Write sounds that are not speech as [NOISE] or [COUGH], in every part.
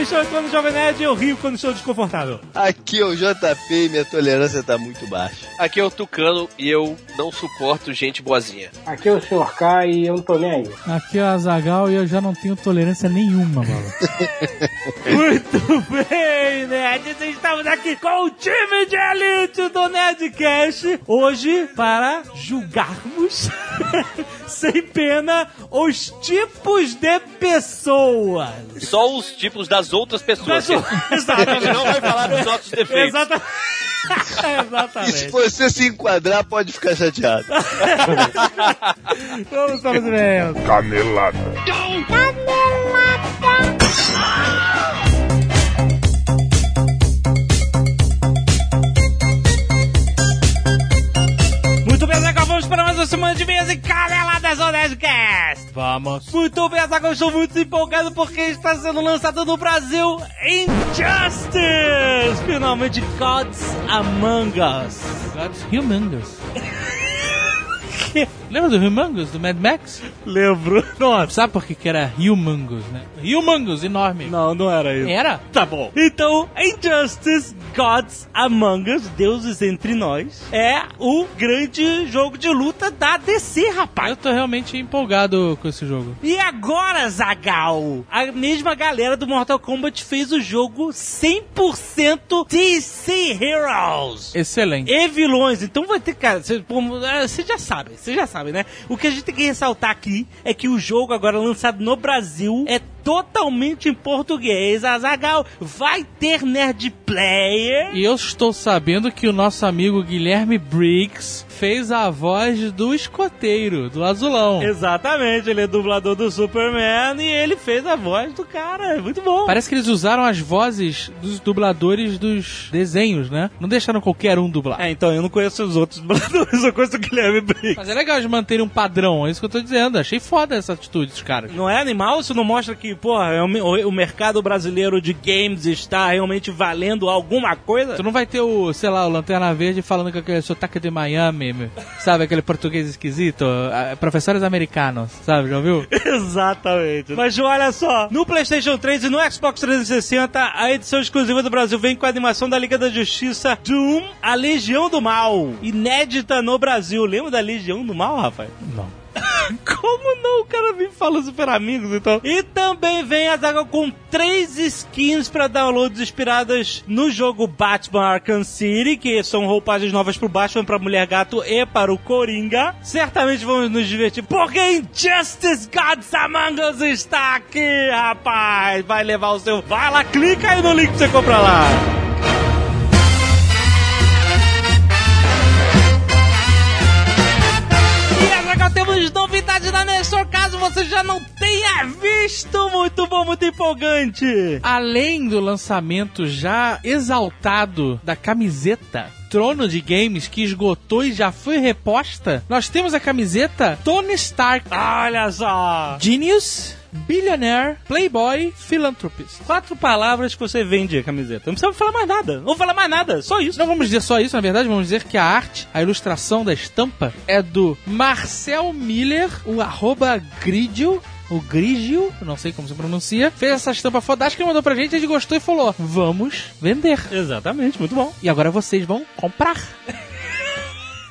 É Alexandre quando Jovem Nerd e eu rio quando estou desconfortável. Aqui é o JP e minha tolerância tá muito baixa. Aqui é o Tucano e eu não suporto gente boazinha. Aqui é o Sr. K e eu não tô nem aí. Aqui é o Azagal e eu já não tenho tolerância nenhuma, mano. [LAUGHS] Muito bem, nerds! Estamos aqui com o time de elite do Nerdcast hoje para julgarmos [LAUGHS] sem pena os tipos de pessoas. Só os tipos das outras pessoas. Exato. A gente não vai falar dos nossos defeitos. Exata- [LAUGHS] E se Exatamente. você se enquadrar, pode ficar chateado. [LAUGHS] Vamos para os e-mails. Canelada. Muito bem, Zagal, vamos para mais uma semana de meias e caneladas Nerdcast. Vamos. Muito bem, Zagal, estou muito empolgado porque está sendo lançado no Brasil Injustice! Finalmente, Gods Among Us. God's Humongous. [LAUGHS] Lembra do Humongous, do Mad Max? Lembro. [LAUGHS] Nossa. Sabe por que, que era Humongous, né? Humongous, enorme. Não, não era isso. Era? Tá bom. Então, Injustice Gods Among Us, Deuses Entre Nós, é o grande jogo de luta da DC, rapaz. Eu tô realmente empolgado com esse jogo. E agora, Zagal, a mesma galera do Mortal Kombat fez o jogo 100% DC Heroes. Excelente. E vilões, então vai ter, cara, você é, você já sabe, você já sabe, né? O que a gente tem que ressaltar aqui é que o jogo agora lançado no Brasil é totalmente em português. Azagal vai ter nerd player. E eu estou sabendo que o nosso amigo Guilherme Briggs fez a voz do escoteiro, do azulão. Exatamente, ele é dublador do Superman e ele fez a voz do cara, é muito bom. Parece que eles usaram as vozes dos dubladores dos desenhos, né? Não deixaram qualquer um dublar. É, então eu não conheço os outros dubladores, [LAUGHS] eu conheço o Guilherme Briggs. Mas é legal de manterem um padrão, é isso que eu tô dizendo. Achei foda essa atitude dos caras. Não é animal? Isso não mostra que, porra, é o, mercado brasileiro de games está realmente valendo alguma coisa? Tu não vai ter o, sei lá, o Lanterna Verde falando com aquele sotaque de Miami, sabe? Aquele português esquisito. ah, Professores americanos, sabe? Já ouviu? [LAUGHS] Exatamente. Mas olha só, no PlayStation 3 e no Xbox 360, a edição exclusiva do Brasil vem com a animação da Liga da Justiça Doom, a Legião do Mal, inédita no Brasil. Lembra da Legião do Mal, rapaz? Não. [LAUGHS] Como não? O cara me fala super amigos, então. E também vem a Zaga com três skins para downloads inspiradas no jogo Batman Arkham City, que são roupagens novas pro Batman, pra Mulher Gato e para o Coringa. Certamente vamos nos divertir, porque Injustice Gods Among Us está aqui, rapaz! Vai levar o seu... Vai lá, clica aí no link pra você comprar lá! Temos novidade na Nestor, caso você já não tenha visto. Muito bom, muito empolgante. Além do lançamento já exaltado da camiseta Trono de Games, que esgotou e já foi reposta, nós temos a camiseta Tony Stark. Olha só. Genius, Billionaire, Playboy, Philanthropist. Quatro palavras que você vende a camiseta. Não precisa falar mais nada. Não vou falar mais nada. Só isso. Não vamos dizer só isso, na verdade, vamos dizer que a arte, a ilustração da estampa é do Marcel Miller, o arroba Grigio, o Grigio, não sei como se pronuncia, fez essa estampa fodástica e mandou pra gente, a gente gostou e falou, vamos vender. Exatamente, muito bom. E agora vocês vão comprar. [LAUGHS]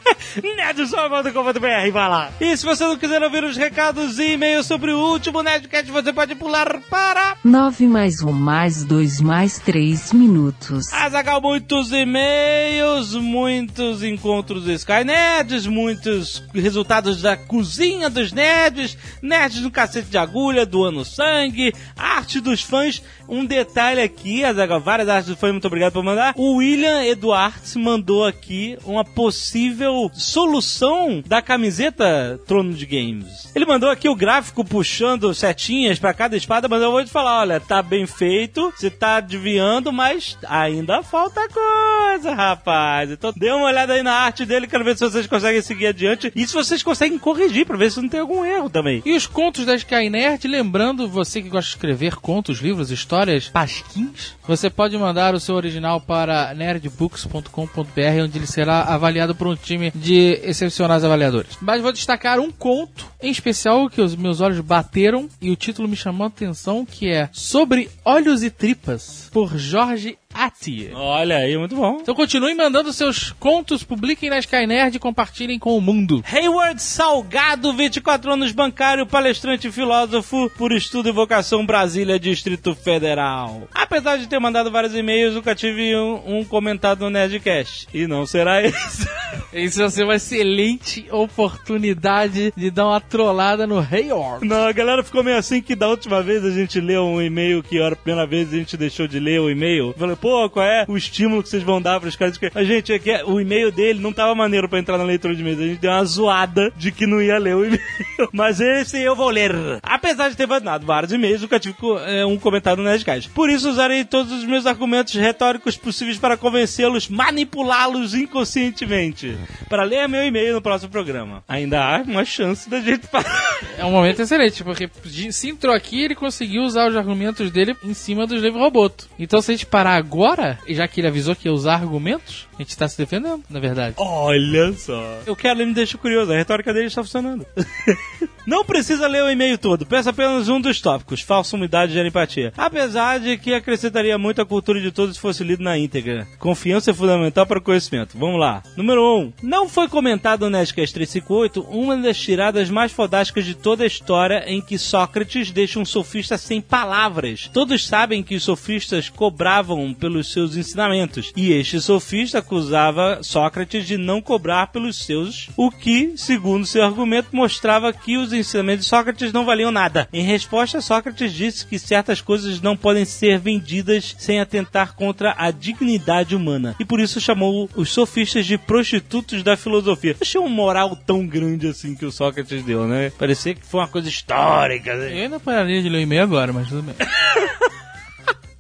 [LAUGHS] Nerdsol.com.br, vai lá. E se você não quiser ouvir os recados e e-mails sobre o último Nerdcast, você pode pular para 9 mais 1 mais 2 mais 3 minutos. Azagal, muitos e-mails, muitos encontros do Sky Nerds, muitos resultados da cozinha dos nerds, nerds no cacete de agulha, doando sangue, arte dos fãs. Um detalhe aqui, Azagal, várias artes fãs, muito obrigado por mandar. O William Eduardes mandou aqui uma possível solução da camiseta Trono de Games. Ele mandou aqui o gráfico puxando setinhas pra cada espada, mas eu vou te falar, olha, tá bem feito, você tá adivinhando, mas ainda falta coisa, rapaz. Então dê uma olhada aí na arte dele, quero ver se vocês conseguem seguir adiante e se vocês conseguem corrigir pra ver se não tem algum erro também. E os contos da Skynerd, lembrando você que gosta de escrever contos, livros, histórias, pasquins, você pode mandar o seu original para nerdbooks.com.br, onde ele será avaliado por um time de excepcionais avaliadores. Mas vou destacar um conto em especial que os meus olhos bateram e o título me chamou a atenção, que é Sobre Olhos e Tripas, por Jorge Ati. Olha aí, muito bom. Então continuem mandando seus contos, publiquem na Skynerd e compartilhem com o mundo. Hayward Salgado, 24 anos bancário, palestrante e filósofo, por estudo e vocação Brasília, Distrito Federal. Apesar de ter mandado vários e-mails, nunca tive um, um comentado no Nerdcast. E não será esse. Isso [LAUGHS] vai ser uma excelente oportunidade de dar uma trollada no Hayward. Não, a galera ficou meio assim que da última vez a gente leu um e-mail que era a primeira vez a gente deixou de ler o e-mail. Falei, pô, qual é o estímulo que vocês vão dar pros caras? A gente, é que o e-mail dele não tava maneiro pra entrar na leitura de e-mails. A gente deu uma zoada de que não ia ler o e-mail. [LAUGHS] Mas esse eu vou ler. Apesar de ter mandado vários e-mails, nunca tive é, um comentário no Nerdcast. Por isso usarei todos os meus argumentos retóricos possíveis para convencê-los, manipulá-los inconscientemente. Para ler meu e-mail no próximo programa. Ainda há uma chance da gente. [LAUGHS] É um momento excelente, porque se entrou aqui, ele conseguiu usar os argumentos dele em cima dos livros Roboto. Então se a gente parar agora, e já que ele avisou que ia usar argumentos, a gente tá se defendendo, na verdade. Olha só. Eu quero, ele me deixa curioso. A retórica dele está funcionando. [LAUGHS] Não precisa ler o e-mail todo, peça apenas um dos tópicos, falsa umidade de empatia. Apesar de que acrescentaria muito a cultura de todos se fosse lido na íntegra. Confiança é fundamental para o conhecimento. Vamos lá. Número 1. Um, não foi comentado no Nerdcast 358 uma das tiradas mais fodásticas de toda a história em que Sócrates deixa um sofista sem palavras. Todos sabem que os sofistas cobravam pelos seus ensinamentos, e este sofista acusava Sócrates de não cobrar pelos seus, o que, segundo seu argumento, mostrava que os ensinamentos de Sócrates não valiam nada. Em resposta, Sócrates disse que certas coisas não podem ser vendidas sem atentar contra a dignidade humana, e por isso chamou os sofistas de prostitutos da filosofia. Achei um moral tão grande assim que o Sócrates deu, né? Parecia que foi uma coisa histórica. Né? Eu ainda pararia de ler e-mail agora, mas tudo bem. [LAUGHS]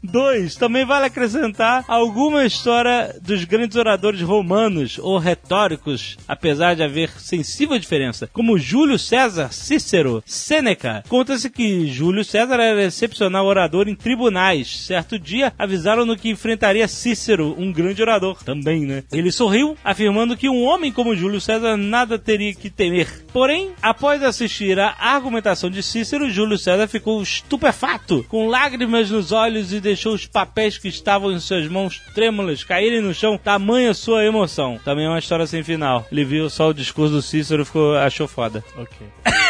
2. Também vale acrescentar alguma história dos grandes oradores romanos ou retóricos, apesar de haver sensível diferença, como Júlio César, Cícero, Sêneca. Conta-se que Júlio César era excepcional orador em tribunais. Certo dia, avisaram-no que enfrentaria Cícero, um grande orador também, né? Ele sorriu, afirmando que um homem como Júlio César nada teria que temer. Porém, após assistir à argumentação de Cícero, Júlio César ficou estupefato, com lágrimas nos olhos e deixou os papéis que estavam em suas mãos trêmulas caírem no chão, tamanha sua emoção. Também é uma história sem final. Ele viu só o discurso do Cícero e ficou, achou foda. Ok. [LAUGHS]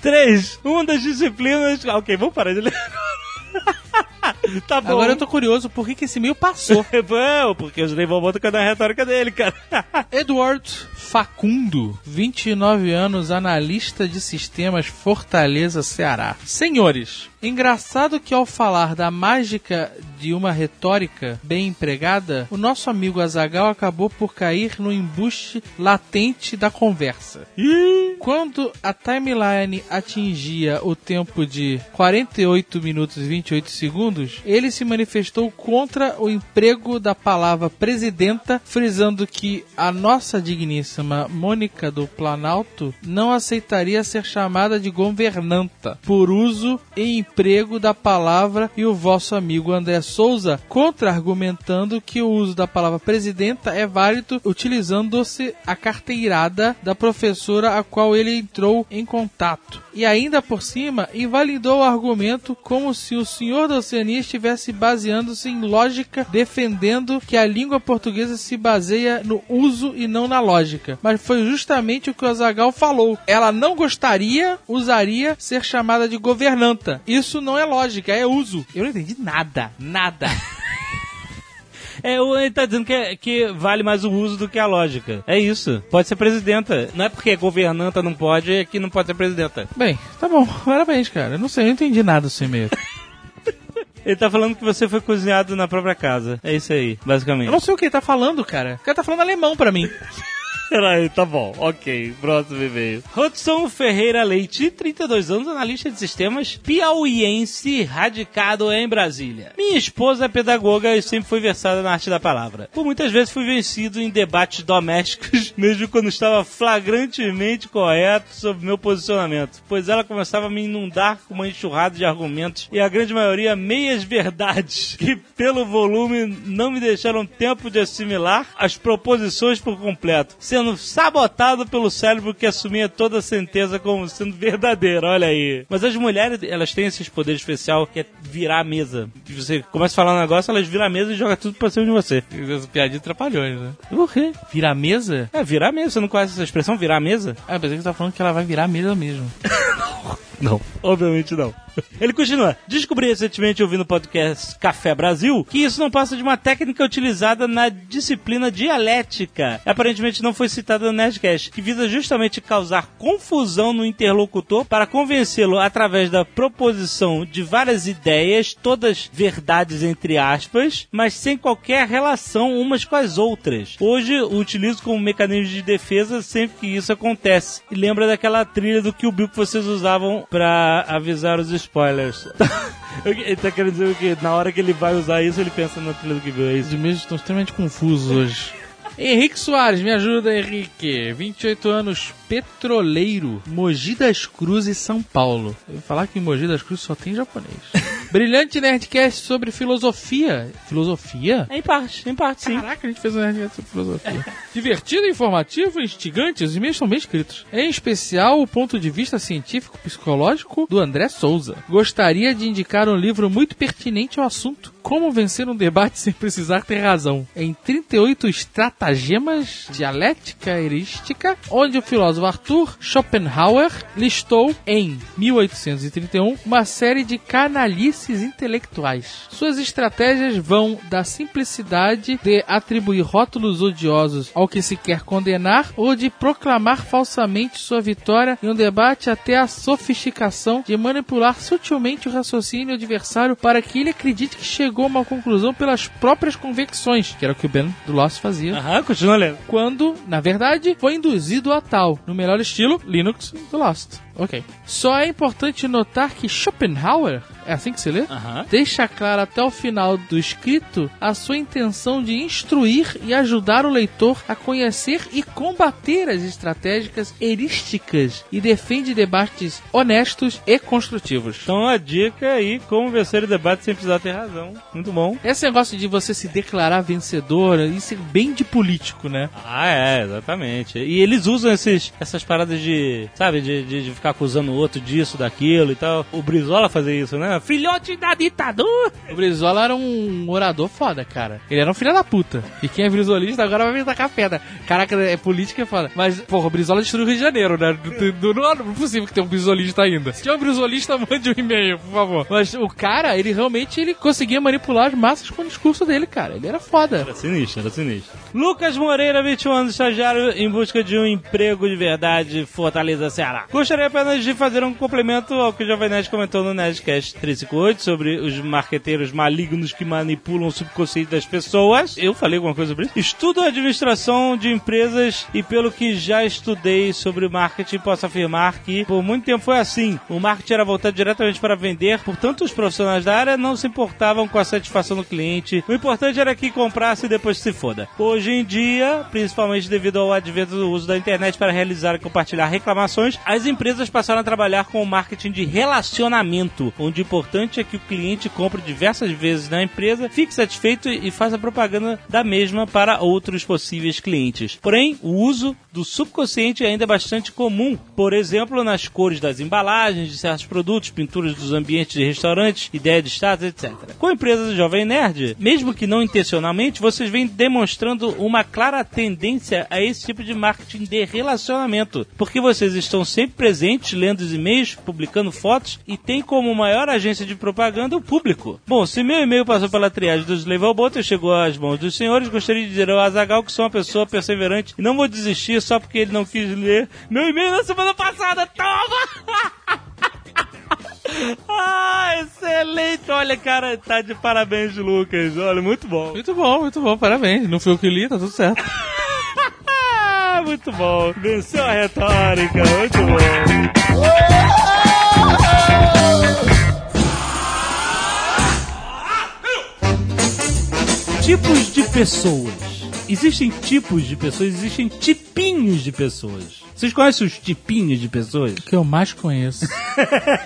3. Uma das disciplinas. Ok, vamos parar de ler. [LAUGHS] tá bom. Agora eu tô curioso por que, que esse e-mail passou. [LAUGHS] Bom, porque os vão botar na retórica dele, cara. Edward Facundo, 29 anos, analista de sistemas Fortaleza, Ceará. Senhores, engraçado que ao falar da mágica de uma retórica bem empregada, o nosso amigo Azagal acabou por cair no embuste latente da conversa. Quando a timeline atingia o tempo de 48 minutos e 28 segundos, ele se manifestou contra o emprego da palavra presidenta, frisando que a nossa digníssima Mônica do Planalto não aceitaria ser chamada de governanta por uso e emprego da palavra e o vosso amigo André Souza contra-argumentando que o uso da palavra presidenta é válido utilizando-se a carteirada da professora a qual ele entrou em contato. E ainda por cima, invalidou o argumento como se o senhor da Oceania estivesse baseando-se em lógica, defendendo que a língua portuguesa se baseia no uso e não na lógica. Mas foi justamente o que o Azagal falou. Ela não gostaria, usaria ser chamada de governanta. Isso não é lógica, é uso. Eu não entendi nada, nada. [LAUGHS] É, ele tá dizendo que, é- que vale mais o uso do que a lógica. É isso. Pode ser presidenta. Não é porque governanta não pode, é que não pode ser presidenta. Bem, tá bom. Parabéns, cara. Eu não sei, eu não entendi nada do seu e-mail. [LAUGHS] Ele tá falando que você foi cozinhado na própria casa. É isso aí, basicamente. Eu não sei o que ele tá falando, cara. O cara tá falando alemão pra mim. [LAUGHS] Peraí, tá bom. Ok, próximo e-mail. Hudson Ferreira Leite, 32 anos, analista de sistemas, piauiense, radicado em Brasília. Minha esposa é pedagoga e sempre foi versada na arte da palavra. Por muitas vezes fui vencido em debates domésticos, [LAUGHS] mesmo quando estava flagrantemente correto sobre meu posicionamento, pois ela começava a me inundar com uma enxurrada de argumentos e a grande maioria meias verdades, [LAUGHS] que pelo volume não me deixaram tempo de assimilar as proposições por completo, sendo sabotado pelo cérebro que assumia toda a sentença como sendo verdadeira, olha aí. Mas as mulheres, elas têm esse poder especial que é virar a mesa. Você começa a falar um negócio, elas viram a mesa e jogam tudo pra cima de você. As piadinhas trapalhões, né? Por quê? Virar a mesa? É, virar a mesa. Você não conhece essa expressão, virar a mesa? Ah, eu pensei que você tá falando que ela vai virar a mesa mesmo. [LAUGHS] Não. Obviamente não. [LAUGHS] Ele continua. Descobri recentemente ouvindo o podcast Café Brasil que isso não passa de uma técnica utilizada na disciplina dialética. Aparentemente não foi citada no Nerdcast, que visa justamente causar confusão no interlocutor para convencê-lo através da proposição de várias ideias, todas verdades entre aspas, mas sem qualquer relação umas com as outras. Hoje o utilizo como mecanismo de defesa sempre que isso acontece. E lembra daquela trilha do Kill Bill que vocês usavam pra avisar os spoilers. [LAUGHS] ele tá querendo dizer o quê? Na hora que ele vai usar isso, ele pensa na trilha do Kill Bill, é Os isso? e-mails estão extremamente confusos hoje. [LAUGHS] Henrique Soares, me ajuda, Henrique. 28 anos, petroleiro, Mogi das Cruzes, São Paulo. Eu ia falar que em Mogi das Cruzes só tem japonês. [LAUGHS] Brilhante Nerdcast sobre filosofia. Filosofia? Em parte, em parte sim. Caraca, a gente fez um Nerdcast sobre filosofia. [LAUGHS] Divertido, informativo, instigante, os e-mails são bem escritos. Em especial, o ponto de vista científico-psicológico do André Souza. Gostaria de indicar um livro muito pertinente ao assunto. Como vencer um debate [LAUGHS] sem precisar ter razão. Em 38 estratagemas dialética heurística, onde o filósofo Arthur Schopenhauer listou em 1831 uma série de canalices intelectuais. Suas estratégias vão da simplicidade de atribuir rótulos odiosos ao que se quer condenar ou de proclamar falsamente sua vitória em um debate até a sofisticação de manipular sutilmente o raciocínio adversário para que ele acredite que chegou a uma conclusão pelas próprias convicções, que era o que o Ben do Lost fazia Aham, continua lendo. quando, na verdade, foi induzido a tal, no melhor estilo Linux do Lost. Ok. Só é importante notar que Schopenhauer, é assim que se lê? Deixa claro até o final do escrito a sua intenção de instruir e ajudar o leitor a conhecer e combater as estratégias erísticas e defende debates honestos e construtivos. Então a dica aí, como vencer o debate sem precisar ter razão. Muito bom. Esse negócio de você se declarar vencedor, isso é bem de político, né? Ah, é, exatamente. E eles usam esses, essas paradas de, sabe, de, de, de ficar acusando o outro disso, daquilo e tal. O Brizola fazia isso, né? Filhote da ditadura! O Brizola era um orador foda, cara. Ele era um filho da puta. E quem é brizolista agora vai me tacar pedra. Caraca, é política é foda. Mas, porra, o Brizola destruiu o Rio de Janeiro, né? Não é possível que tenha um brizolista ainda. Se tiver um brizolista, [LAUGHS] mande um e-mail, por favor. Mas o cara, ele realmente ele conseguia manipular as massas com o discurso dele, cara. Ele era foda. Era sinistro, era sinistro. Lucas Moreira, 21 anos, estagiário em busca de um emprego de verdade, Fortaleza, Ceará. Gostaria apenas de fazer um complemento ao que o Jovem Nerd comentou no Nerdcast 358 sobre os marqueteiros malignos que manipulam o subconsciente das pessoas. Eu falei alguma coisa sobre isso? Estudo administração de empresas e pelo que já estudei sobre marketing, posso afirmar que por muito tempo foi assim. O marketing era voltado diretamente para vender, portanto os profissionais da área não se importavam com a satisfação do cliente. O importante era que comprasse e depois se foda. Hoje em dia, principalmente devido ao advento do uso da internet para realizar e compartilhar reclamações, as empresas passaram a trabalhar com o marketing de relacionamento, onde o importante é que o cliente compre diversas vezes na empresa, fique satisfeito e faça propaganda da mesma para outros possíveis clientes. Porém, o uso do subconsciente ainda é bastante comum, por exemplo, nas cores das embalagens de certos produtos, pinturas dos ambientes de restaurantes, ideia de status, etc. Com empresas do Jovem Nerd, mesmo que não intencionalmente, vocês vêm demonstrando uma clara tendência a esse tipo de marketing de relacionamento, porque vocês estão sempre presentes, lendo os e-mails, publicando fotos e tem como maior agência de propaganda o público. Bom, se meu e-mail passou pela triagem dos Levelbot e chegou às mãos dos senhores, gostaria de dizer ao Azagal que sou uma pessoa perseverante e não vou desistir só porque ele não quis ler meu e-mail na semana passada. Toma! [LAUGHS] Ah, excelente! Olha, cara, tá de parabéns, Lucas. Olha, muito bom. Muito bom, muito bom, parabéns. Não foi eu que li, tá tudo certo. [LAUGHS] Ah, muito bom. Venceu a retórica, muito bom. Tipos de pessoas. Existem tipos de pessoas, existem tipinhos de pessoas. Vocês conhecem os tipinhos de pessoas? O que eu mais conheço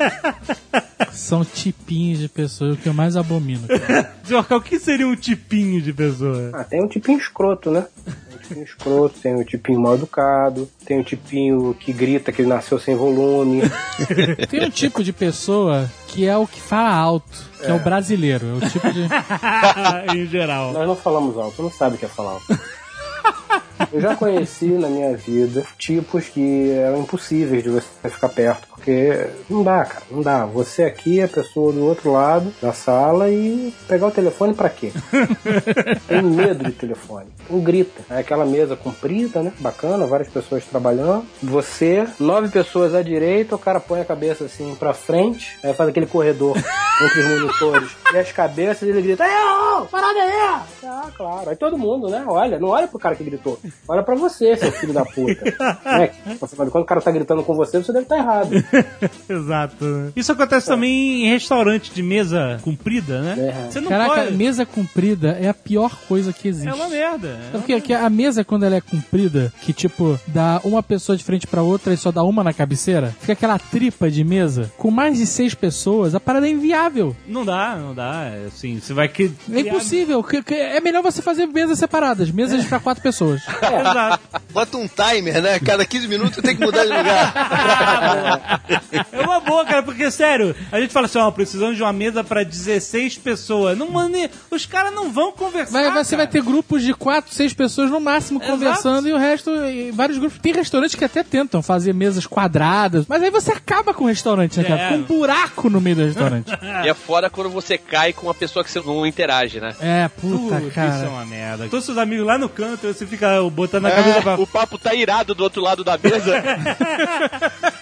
[LAUGHS] são tipinhos de pessoas, o que eu mais abomino. Zorca, o que seria um tipinho de pessoa? Ah, tem um tipinho escroto, né? Tem tipinho escroto, tem um tipinho mal educado, tem um tipinho que grita que ele nasceu sem volume. [LAUGHS] Tem um tipo de pessoa que é o que fala alto, que é, o brasileiro. É o tipo de. [LAUGHS] em geral. Nós não falamos alto, não sabe o que é falar alto. Eu já conheci na minha vida tipos que eram impossíveis de você ficar perto, porque não dá, cara, não dá. Você aqui a pessoa do outro lado da sala e pegar o telefone pra quê? [LAUGHS] Tem medo de telefone. Um grita. É aquela mesa comprida, né? Bacana, várias pessoas trabalhando. Você, nove pessoas à direita, o cara põe a cabeça assim pra frente, aí faz aquele corredor entre os monitores. E as cabeças ele grita: ô, parada aí! Ah, claro. Aí todo mundo, né? Olha, não olha pro cara que gritou. Olha pra você, seu filho da puta. [LAUGHS] né? Afinal de contas, o cara tá gritando com você, você deve estar errado. [LAUGHS] Exato. Isso acontece também em restaurante de mesa comprida, né? É. Você não Caraca, pode. mesa comprida é a pior coisa que existe. É uma merda. É Porque que a mesa, quando ela é comprida, que tipo, dá uma pessoa de frente pra outra e só dá uma na cabeceira, fica aquela tripa de mesa. Com mais de seis pessoas, a parada é inviável. Não dá, não dá. É Assim, você vai que. É impossível. É melhor você fazer mesas separadas, mesas pra quatro pessoas. [LAUGHS] Exato. Bota um timer, né? Cada 15 minutos tem que mudar de lugar. [LAUGHS] É uma boa, cara, porque, sério, a gente fala assim, ó, precisamos de uma mesa pra 16 pessoas. Não, mano, os caras não vão conversar. Vai, vai- você vai cara. ter grupos de quatro, seis pessoas no máximo Exato. conversando e o resto, e vários grupos. Tem restaurantes que até tentam fazer mesas quadradas, mas aí você acaba com o restaurante, né, cara? É. Com um buraco no meio do restaurante. [LAUGHS] E é fora quando você cai com uma pessoa que você não interage, né? é, puta, Puta, isso é cara. uma merda. Todos seus amigos lá no canto, você fica botando a camisa pra... O papo tá irado do outro lado da mesa. [LAUGHS]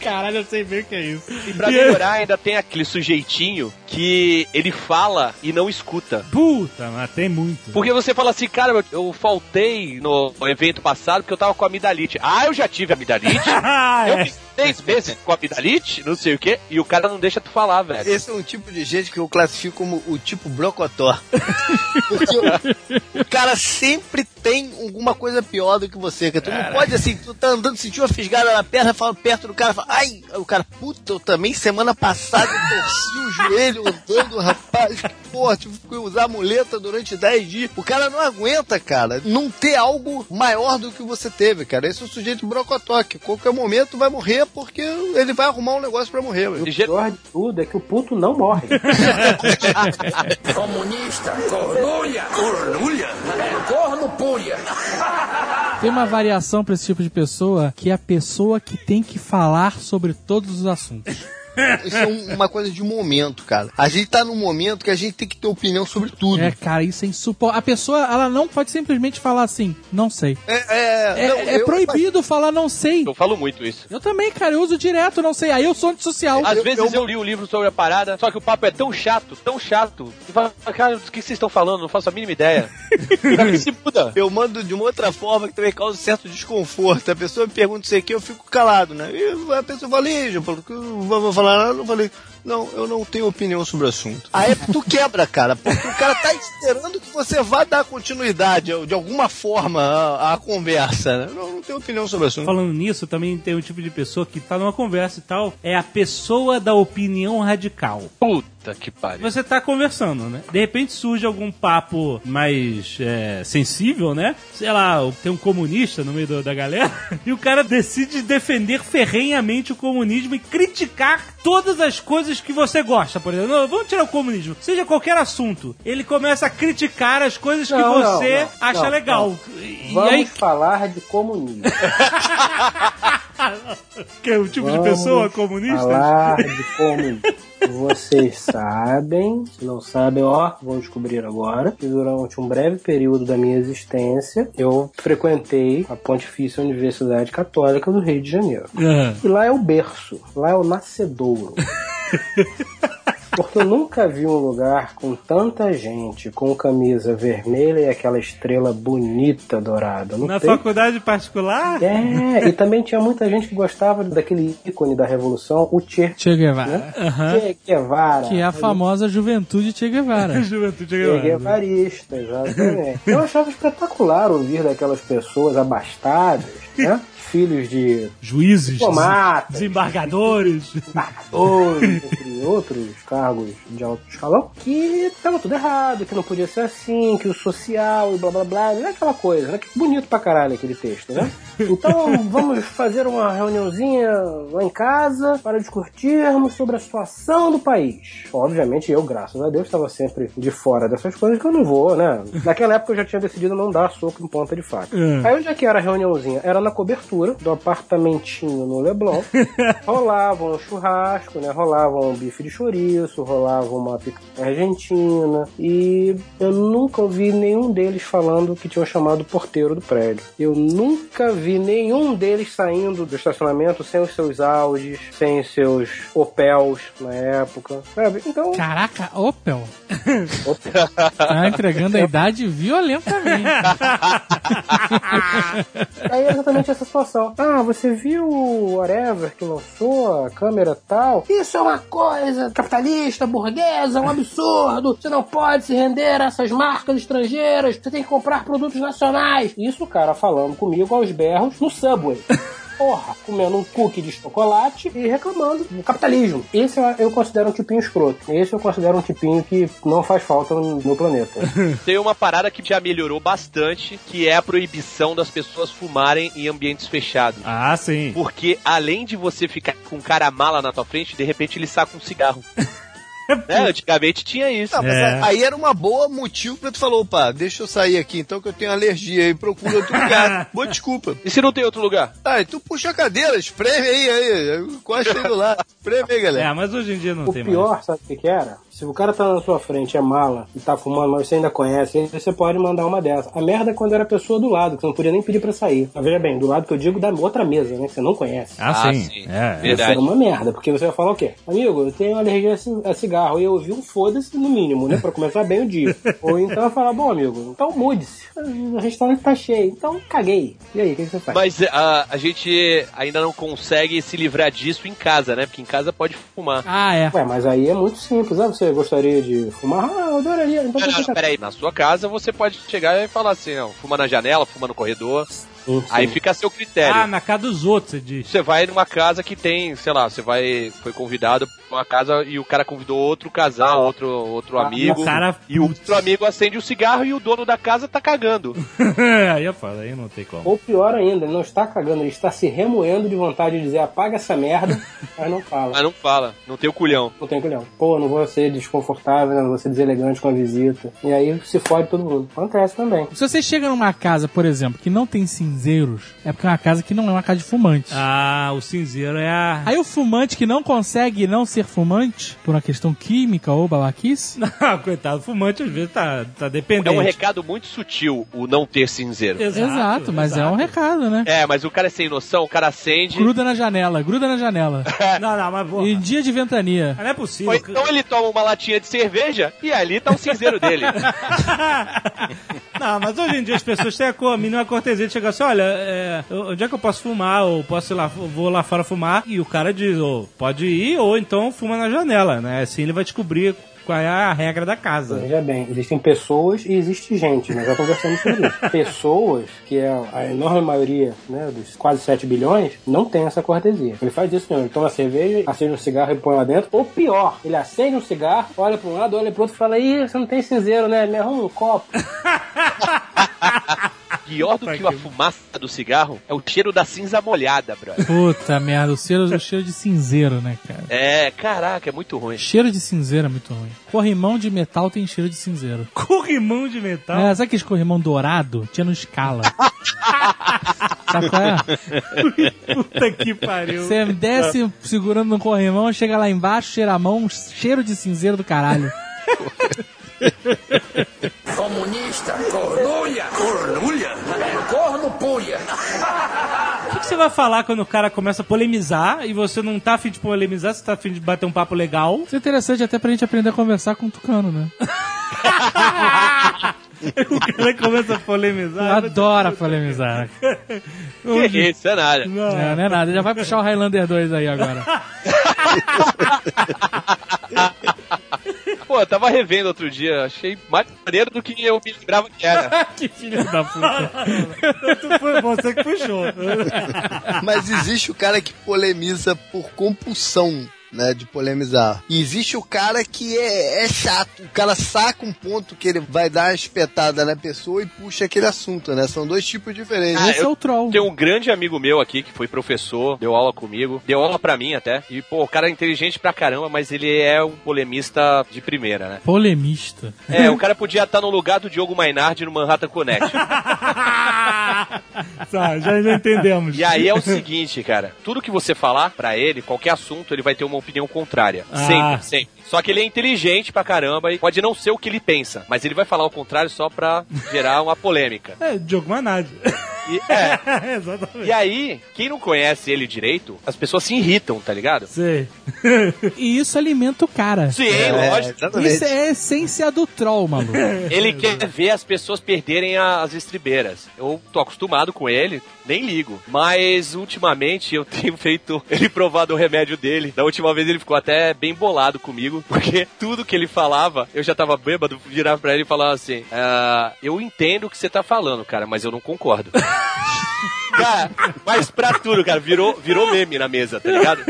Caralho, eu sei bem o que é isso. E pra melhorar, ainda tem aquele sujeitinho que ele fala e não escuta. Puta, mas tem muito. Porque você fala assim, cara, eu- eu faltei no evento passado porque eu tava com amidalite. Ah, eu já tive amidalite. [LAUGHS] Ah, Eu três [LAUGHS] meses com amidalite, não sei o quê, e o cara não deixa tu falar, velho. Esse é um tipo de gente que eu classifico como o tipo brocotó. [LAUGHS] Porque o, o cara sempre tem alguma coisa pior do que você. Que tu não pode assim, tu tá andando, sentiu uma fisgada na perna, fala perto do cara, fala, ai, o cara, puta, eu também semana passada torci o joelho andando, rapaz. Porra, tive que usar muleta durante 10 dias. O cara não aguenta, cara, não ter algo maior do que você teve, cara. Esse é o sujeito brocotó, que a qualquer momento vai morrer porque ele vai arrumar um negócio pra morrer. O De jeito- pior de tudo é que o puto não morre. [LAUGHS] Comunista, cornulha, cornulha, corno pulha. Tem uma variação pra esse tipo de pessoa que é a pessoa que tem que falar sobre todos os assuntos. Isso é um- uma coisa de momento, cara. A gente tá num momento que a gente tem que ter opinião sobre tudo. É, cara, isso é insuportável. A pessoa, ela não pode simplesmente falar assim, não sei. É, é, É, não, é eu- proibido falar não sei. Eu falo muito isso. Eu também, cara, eu uso direto não sei. Aí eu sou antissocial. Às Eu- vezes eu- eu li um livro sobre a parada, só que o papo é tão chato, tão chato. E fala, cara, do que vocês estão falando? Não faço a mínima ideia. [LAUGHS] Que se muda? Eu mando de uma outra forma que também causa certo desconforto. A pessoa me pergunta isso aqui, eu fico calado, né? E a pessoa fala, eu falo, "Não vou falar nada, eu falei, não, eu não tenho opinião sobre o assunto. Aí tu quebra, cara, porque o cara tá esperando que você vá dar continuidade de alguma forma à, à conversa, né? Não, não tenho opinião sobre o assunto. Falando nisso, também tem um tipo de pessoa que tá numa conversa e tal. É a pessoa da opinião radical. Puta que pariu. Você tá conversando, né? De repente surge algum papo mais é, sensível, né? Sei lá, tem um comunista no meio do- da galera [LAUGHS] e o cara decide defender ferrenhamente o comunismo e criticar todas as coisas que você gosta, por exemplo. Não, vamos tirar o comunismo. Seja qualquer assunto, ele começa a criticar as coisas que Não, não, você não, acha legal. E Vamos aí, falar de comunismo. [LAUGHS] Que é o tipo de Vamos pessoa comunista? Falar de como vocês [LAUGHS] sabem, se não sabem, ó, vão descobrir agora, que durante um breve período da minha existência, eu frequentei a Pontifícia Universidade Católica do Rio de Janeiro. Ah. E lá é o berço, lá é o nascedouro. [LAUGHS] Porque eu nunca vi um lugar com tanta gente com camisa vermelha e aquela estrela bonita dourada. Não Na tem faculdade particular? é, e também tinha muita gente que gostava daquele ícone da revolução, o Che, Che Guevara. né? Aham. Che Guevara. Que é a famosa juventude Che Guevara. [LAUGHS] Juventude Che Guevara. Guevarista, exatamente. Eu achava espetacular ouvir daquelas pessoas abastadas, né? Filhos de Juízes, diplomatas, desembargadores. embargadores, entre outros cargos de alto escalão, que estava tudo errado, que não podia ser assim, que o social e blá blá blá, não é aquela coisa, né? Que bonito pra caralho aquele texto, né? Então [LAUGHS] vamos fazer uma reuniãozinha lá em casa para discutirmos sobre a situação do país. Obviamente eu, graças a Deus, estava sempre de fora dessas coisas que eu não vou, né? Naquela época eu já tinha decidido não dar soco em ponta de faca. Hum. Aí onde é que era a reuniãozinha? Era na cobertura do apartamentinho no Leblon. [LAUGHS] rolava um churrasco, né? Rolava um bife de chouriço, rolava uma picanha argentina. E eu nunca ouvi nenhum deles falando que tinham chamado o porteiro do prédio. Eu nunca vi nenhum deles saindo do estacionamento sem os seus Audis, sem os seus Opels na época, sabe? Então, Caraca, Opel. Opel. Tá entregando a idade violentamente. Aí [LAUGHS] é exatamente essa situação. Ah, você viu o whatever que lançou a câmera tal? Isso é uma coisa capitalista, burguesa, um absurdo. Você não pode se render a essas marcas estrangeiras. Você tem que comprar produtos nacionais. Isso o cara falando comigo aos berros no Subway. [LAUGHS] Porra, comendo um cookie de chocolate e reclamando do capitalismo. Esse eu- considero um tipinho escroto. Esse eu considero um tipinho que não faz falta no, no planeta. [LAUGHS] Tem uma parada que já melhorou bastante, que é a proibição das pessoas fumarem em ambientes fechados. Ah, sim. Porque além de você ficar com um cara mala na tua frente, de repente ele saca um cigarro. [LAUGHS] né? Antigamente tinha isso. Mas É. aí era uma boa motivo pra tu falar, opa, deixa eu sair aqui então que eu tenho alergia e procura outro lugar. [LAUGHS] Boa desculpa. E se não tem outro lugar? Ah, e tu puxa a cadeira, espreme aí, aí, aí do lado. Espreme aí, galera. É, mas hoje em dia não O tem pior, sabe o que, que era? Se o cara tá na sua frente, é mala, e tá fumando, mas você ainda conhece, você pode mandar uma dessa. A merda é quando era a pessoa do lado, que você não podia nem pedir pra sair. Mas veja bem, do lado que eu digo da outra mesa, né? Que você não conhece. Ah, Ah, sim. sim. É. Isso Verdade. era uma merda, porque você vai falar o quê? Amigo, eu tenho alergia a ci- a cigarro. E eu ouvi um foda-se no mínimo, né? Pra começar bem o dia. [LAUGHS] Ou então eu falar, bom, amigo, então mude-se. O restaurante tá cheio, então caguei. E aí, o que, que você faz? Mas a, a gente ainda não consegue se livrar disso em casa, né? Porque em casa pode fumar. Ah, é. Ué, mas aí é muito simples. Ah, você gostaria de fumar? Ah, eu adoraria. Então Não, não, tá... peraí, na sua casa você pode chegar e falar assim, não, fuma na janela, fuma no corredor, Sim, aí fica a seu critério. Ah, na casa dos outros, você diz. Você vai numa casa que tem, sei lá, você vai, foi convidado pra uma casa e o cara convidou outro casal, outro, outro Ah, amigo. o cara- E o outro amigo acende o cigarro e o dono da casa tá cagando. [LAUGHS] aí é foda, aí não tem como. Ou pior ainda, ele não está cagando, ele está se remoendo de vontade de dizer apaga essa merda, [LAUGHS] mas não fala. Mas não fala, não tem o culhão. Não tem colhão. Pô, não vou ser desconfortável, não vou ser deselegante com a visita. E aí se fode todo mundo. Acontece também. Se você chega numa casa, por exemplo, que não tem cinzeiros, é porque é uma casa que não é uma casa de fumante. Ah, o cinzeiro é a. Aí o fumante que não consegue não ser fumante, por uma questão química ou babaquice, Não, [LAUGHS] coitado, o fumante às vezes tá, tá É dependente. um recado muito sutil o não ter cinzeiro. exato, mas é um recado, né? É, mas o cara é sem noção, o cara acende. Gruda na janela, gruda na janela. [LAUGHS] Não, não, mas porra. em dia de ventania. Não é possível. Ou então ele toma uma latinha de cerveja e ali tá o cinzeiro dele. [LAUGHS] Não, mas hoje em dia as pessoas têm a, co- a mínima cortesia de chegar assim, olha, é, onde é que eu posso fumar? Ou posso ir lá, vou lá fora fumar? E o cara diz, ou pode ir, ou então fuma na janela, né? Assim ele vai descobrir qual é a regra da casa. Veja bem, existem pessoas e existe gente, nós já conversamos sobre isso. [LAUGHS] Pessoas, que é a enorme maioria né, dos quase 7 bilhões, não tem essa cortesia. Ele faz isso mesmo, ele toma cerveja, acende um cigarro e põe lá dentro. Ou pior, ele acende um cigarro, olha para um lado, olha para outro e fala, ih, você não tem cinzeiro, né? Me arruma um copo. [LAUGHS] Pior do que a fumaça do cigarro é o cheiro da cinza molhada, brother. Puta merda, o cheiro, o cheiro de cinzeiro, né, cara? É, caraca, é muito ruim. Cheiro de cinzeiro é muito ruim. Corrimão de metal tem cheiro de cinzeiro. [LAUGHS] Corrimão de metal. É, sabe aquele corrimão dourado? Tinha no escala. [LAUGHS] sabe qual é? Puta que pariu. Você desce segurando no corrimão, chega lá embaixo, cheira a mão, cheiro de cinzeiro do caralho. [LAUGHS] Comunista, cornulha. Cornulha? Corno pulha. O que, que você vai falar quando o cara começa a polemizar e você não tá afim de polemizar, você tá afim de bater um papo legal? Isso é interessante até pra gente aprender a conversar com o Tucano, né? [LAUGHS] o cara começa a Eu polemizar. adoro polemizar. [LAUGHS] Que isso, é nada. Não. É, não é nada, já vai puxar o Highlander 2 aí agora. [LAUGHS] Pô, eu tava revendo outro dia, achei mais maneiro do que eu me lembrava que era. [LAUGHS] que filho da puta. [LAUGHS] Tu foi você que puxou. Mas existe o cara que polemiza por compulsão. Né, de polemizar. E existe o cara que é, é chato. O cara saca um ponto que ele vai dar uma espetada na pessoa e puxa aquele assunto, né? São dois tipos diferentes. Ah, Esse é o troll. Tem um grande amigo meu aqui que foi professor, deu aula comigo, deu aula pra mim até. E, pô, o cara é inteligente pra caramba, mas ele é um polemista de primeira, né? Polemista. É, o cara podia estar no lugar do Diogo Mainardi no Manhattan Connection. [LAUGHS] tá, já, já entendemos. E aí é o seguinte, cara, tudo que você falar pra ele, qualquer assunto, ele vai ter uma opinião contrária. Ah. Sempre, sempre. Só que ele é inteligente pra caramba e pode não ser o que ele pensa, mas ele vai falar o contrário só pra gerar uma polêmica. [LAUGHS] É, Diogo Manad. E, [LAUGHS] é, [LAUGHS] Exatamente. e aí, quem não conhece ele direito, as pessoas se irritam, tá ligado? Sei. [LAUGHS] E isso alimenta o cara. Sim, É, lógico. exatamente. Isso é a essência do troll, maluco. Ele quer ver as pessoas perderem as estribeiras. Eu tô acostumado com ele, nem ligo. Mas ultimamente eu tenho feito ele provar do remédio dele. Da última vez ele ficou até bem bolado comigo, porque tudo que ele falava, eu já tava bêbado, virava pra ele e falava assim: "Ah, Eu entendo o que você tá falando, cara, mas eu não concordo. Cara, mas pra tudo, cara, virou, virou meme na mesa, tá ligado?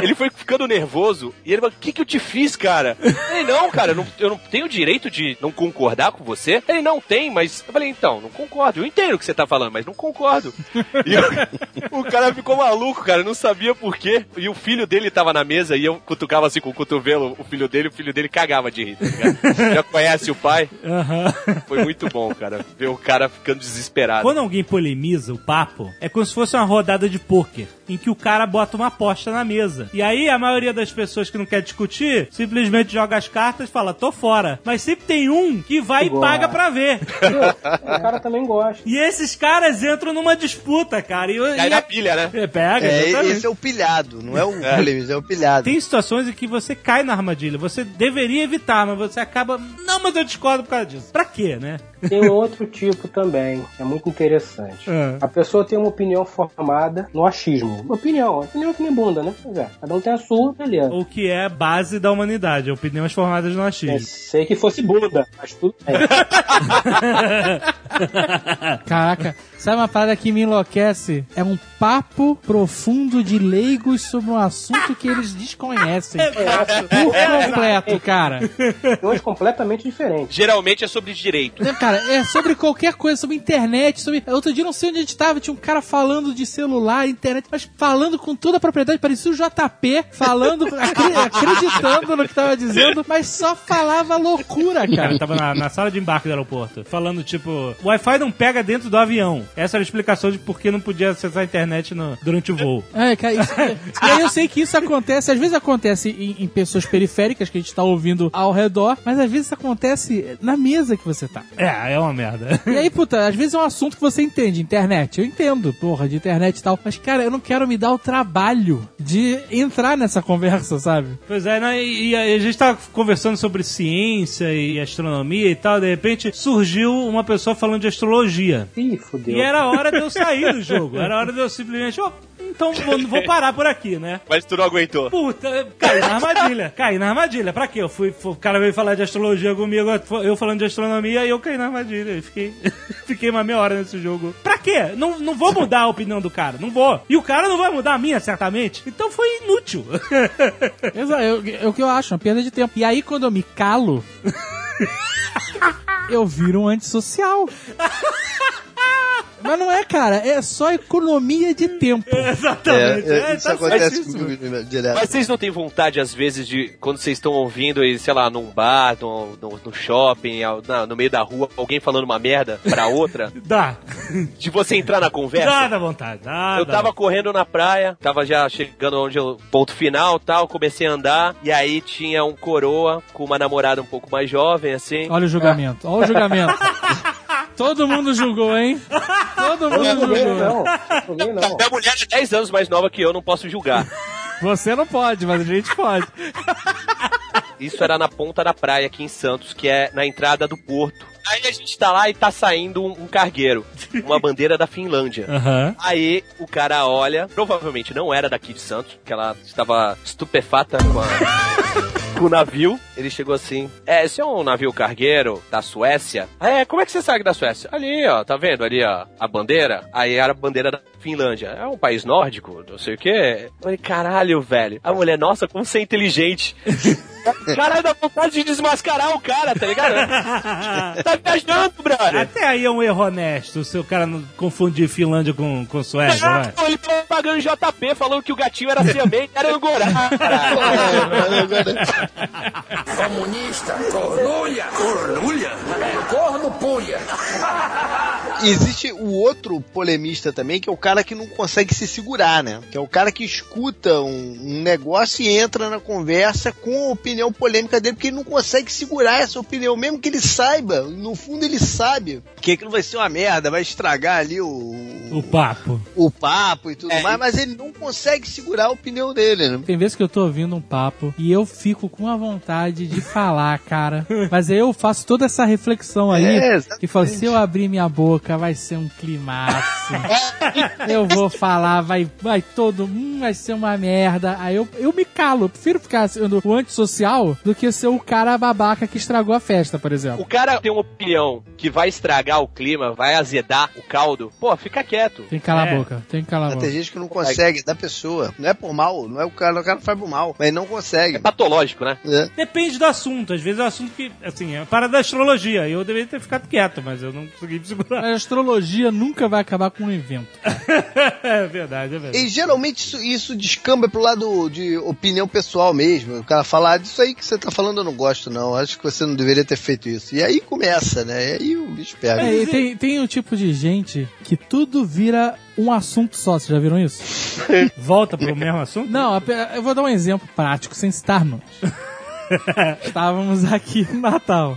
Ele foi ficando nervoso e ele falou: O que, que eu te fiz, cara? Ele, não, cara, eu não, eu não tenho direito de não concordar com você. Ele, não tem, mas. Eu falei: Então, não concordo. Eu entendo o que você tá falando, mas não concordo. E eu- [LAUGHS] o cara ficou maluco, cara, não sabia por quê. E o filho dele tava na mesa e eu cutucava assim com o cotovelo o filho dele, o filho dele cagava de rir, tá ligado? Já conhece o pai? Aham. Foi muito bom, cara, ver o cara ficando desesperado. Quando alguém polemiza o papo, é como se fosse uma rodada de pôquer, em que o cara bota uma aposta na mesa. E aí a maioria das pessoas que não quer discutir, simplesmente joga as cartas e fala, tô fora. Mas sempre tem um que vai e Igual. paga pra ver. O cara também gosta. E esses caras entram numa disputa, cara. E, Cai e na a- pilha, né? É, pega, É, exatamente. esse é o pilhado, não é o polemista, é o pilhado. Tem situações em que você cai na armadilha. Você deveria evitar, mas você acaba. Não, mas eu discordo por causa disso. Pra quê, né? Tem um outro tipo também, que é muito interessante. É. A pessoa tem uma opinião formada no achismo. Opinião, opinião que nem bunda, né? Pois é. Cada um tem a sua, beleza. O que é base da humanidade, opiniões formadas no achismo. Pensei que fosse bunda, mas tudo bem. [LAUGHS] Caraca, sabe uma parada que me enlouquece? É um papo profundo de leigos sobre um assunto que eles desconhecem. Por completo, cara. Opiniões completamente diferentes. Geralmente é sobre direito. Né, Cara, é sobre qualquer coisa, sobre internet, sobre. Outro dia não sei onde a gente tava, tinha um cara falando de celular, internet, mas falando com toda a propriedade, parecia o JP, falando, [LAUGHS] acre- acreditando no que tava dizendo, mas só falava loucura, Cara, cara. tava na, na sala de embarque do aeroporto, falando tipo, o Wi-Fi não pega dentro do avião. Essa era a explicação de por que não podia acessar a internet no- durante o voo. É, cara, isso- e aí eu sei que isso acontece, às vezes acontece em, em pessoas periféricas que a gente tá ouvindo ao redor, mas às vezes acontece na mesa que você tá. É, é uma merda. E aí, puta, às vezes é um assunto que você entende, internet. Eu entendo, porra, de internet e tal. Mas, cara, eu não quero me dar o trabalho de entrar nessa conversa, sabe? Pois é, né? E, e a gente tava conversando sobre ciência e astronomia e tal, de repente surgiu uma pessoa falando de astrologia. Ih, fudeu. E era hora de eu sair do jogo. Era hora de eu simplesmente, ó, então vou, vou parar por aqui, né? Mas tu não aguentou. Puta, caí na armadilha. Caí na armadilha. Pra quê? Eu fui, o cara veio falar de astrologia comigo, eu falando de astronomia e eu caí na armadilha. E fiquei, [LAUGHS] fiquei uma meia hora nesse jogo. Pra quê? Não, não vou mudar a opinião do cara. Não vou. E o cara não vai mudar a minha, certamente. Então foi inútil. [LAUGHS] Exato, é o que eu acho, uma perda de tempo. E aí, quando eu me calo, [LAUGHS] eu viro um antissocial. Mas não é, cara. É só economia de tempo. Exatamente. É, É, isso tá acontece comigo direto. Mas vocês não têm vontade, às vezes, de quando vocês estão ouvindo, e, sei lá, num bar, no, no, no shopping, na- no meio da rua, alguém falando uma merda pra outra, [LAUGHS] Dá. de você entrar na conversa? Dá vontade. Dá, Eu dá. tava correndo na praia, tava já chegando onde eu ponto final tal, comecei a andar, e aí tinha um coroa com uma namorada um pouco mais jovem, assim. Olha o julgamento. Olha o julgamento. [LAUGHS] Todo mundo julgou, hein? Todo mundo julguei, julgou. não. Julguei, não. Minha mulher é 10 anos mais nova que eu, não posso julgar. Você não pode, mas a gente pode. Isso era na ponta da praia aqui em Santos, que é na entrada do porto. Aí a gente tá lá e tá saindo um, um cargueiro, uma [LAUGHS] bandeira da Finlândia. Aham. Aí o cara olha, provavelmente não era daqui de Santos, que ela estava estupefata com, a- [LAUGHS] o navio. Ele chegou assim: É, esse é um navio cargueiro da Suécia? "Ah, É, como é que você sabe da Suécia? Ali, ó, tá vendo ali, ó, a bandeira? Aí era a bandeira da Finlândia. É um país nórdico, não sei o quê. Eu falei, caralho, velho. A mulher, nossa, como você é inteligente. [LAUGHS] Caralho, dá vontade de desmascarar o cara, tá ligado? [LAUGHS] tá viajando, brother. Até aí é um erro honesto, se o cara não confundir Finlândia com, com Suécia. Ah, ele tava pagando JP falando que o gatinho era siamês, era angorá. [LAUGHS] Comunista, cornulha, cornulha, corno punha. Existe o outro polemista também, que é o cara que não consegue se segurar, né? Que é o cara que escuta um, um negócio e entra na conversa com a opinião polêmica dele, porque ele não consegue segurar essa opinião, mesmo que ele saiba, no fundo ele sabe que aquilo vai ser uma merda, vai estragar ali o, O papo. o papo e tudo mais, mas ele não consegue segurar a opinião dele, né? Tem vezes que eu tô ouvindo um papo e eu fico com a vontade de falar, cara. Mas aí eu faço toda essa reflexão aí É, e falo, se eu abrir minha boca, vai ser um climaço. [LAUGHS] eu vou falar, vai, vai todo, hum, vai ser uma merda. Aí eu, eu me calo. Eu prefiro ficar sendo o antissocial do que ser o cara babaca que estragou a festa, por exemplo. O cara tem uma opinião que vai estragar o clima, vai azedar o caldo. Pô, fica quieto. Tem que calar É. a boca, tem que calar a boca. tem gente que não consegue, da pessoa. Não é por mal, não é o cara, o cara faz por mal, mas não consegue. É patológico, né? né? Depende do assunto. Às vezes é um assunto que, assim, é para da astrologia. Eu deveria ter ficado quieto, mas eu não consegui me segurar. A astrologia nunca vai acabar com um evento. [LAUGHS] é verdade, é verdade. E geralmente isso, isso descamba pro lado de opinião pessoal mesmo. O cara falar disso aí que você tá falando eu não gosto, não. Acho que você não deveria ter feito isso. E aí começa, né? E aí o bicho pega. É, e tem, tem um tipo de gente que tudo vira um assunto só. Vocês já viram isso? [LAUGHS] Volta pro mesmo assunto? Não, eu vou dar um exemplo prático, sem citar nomes. [LAUGHS] Estávamos aqui no Natal.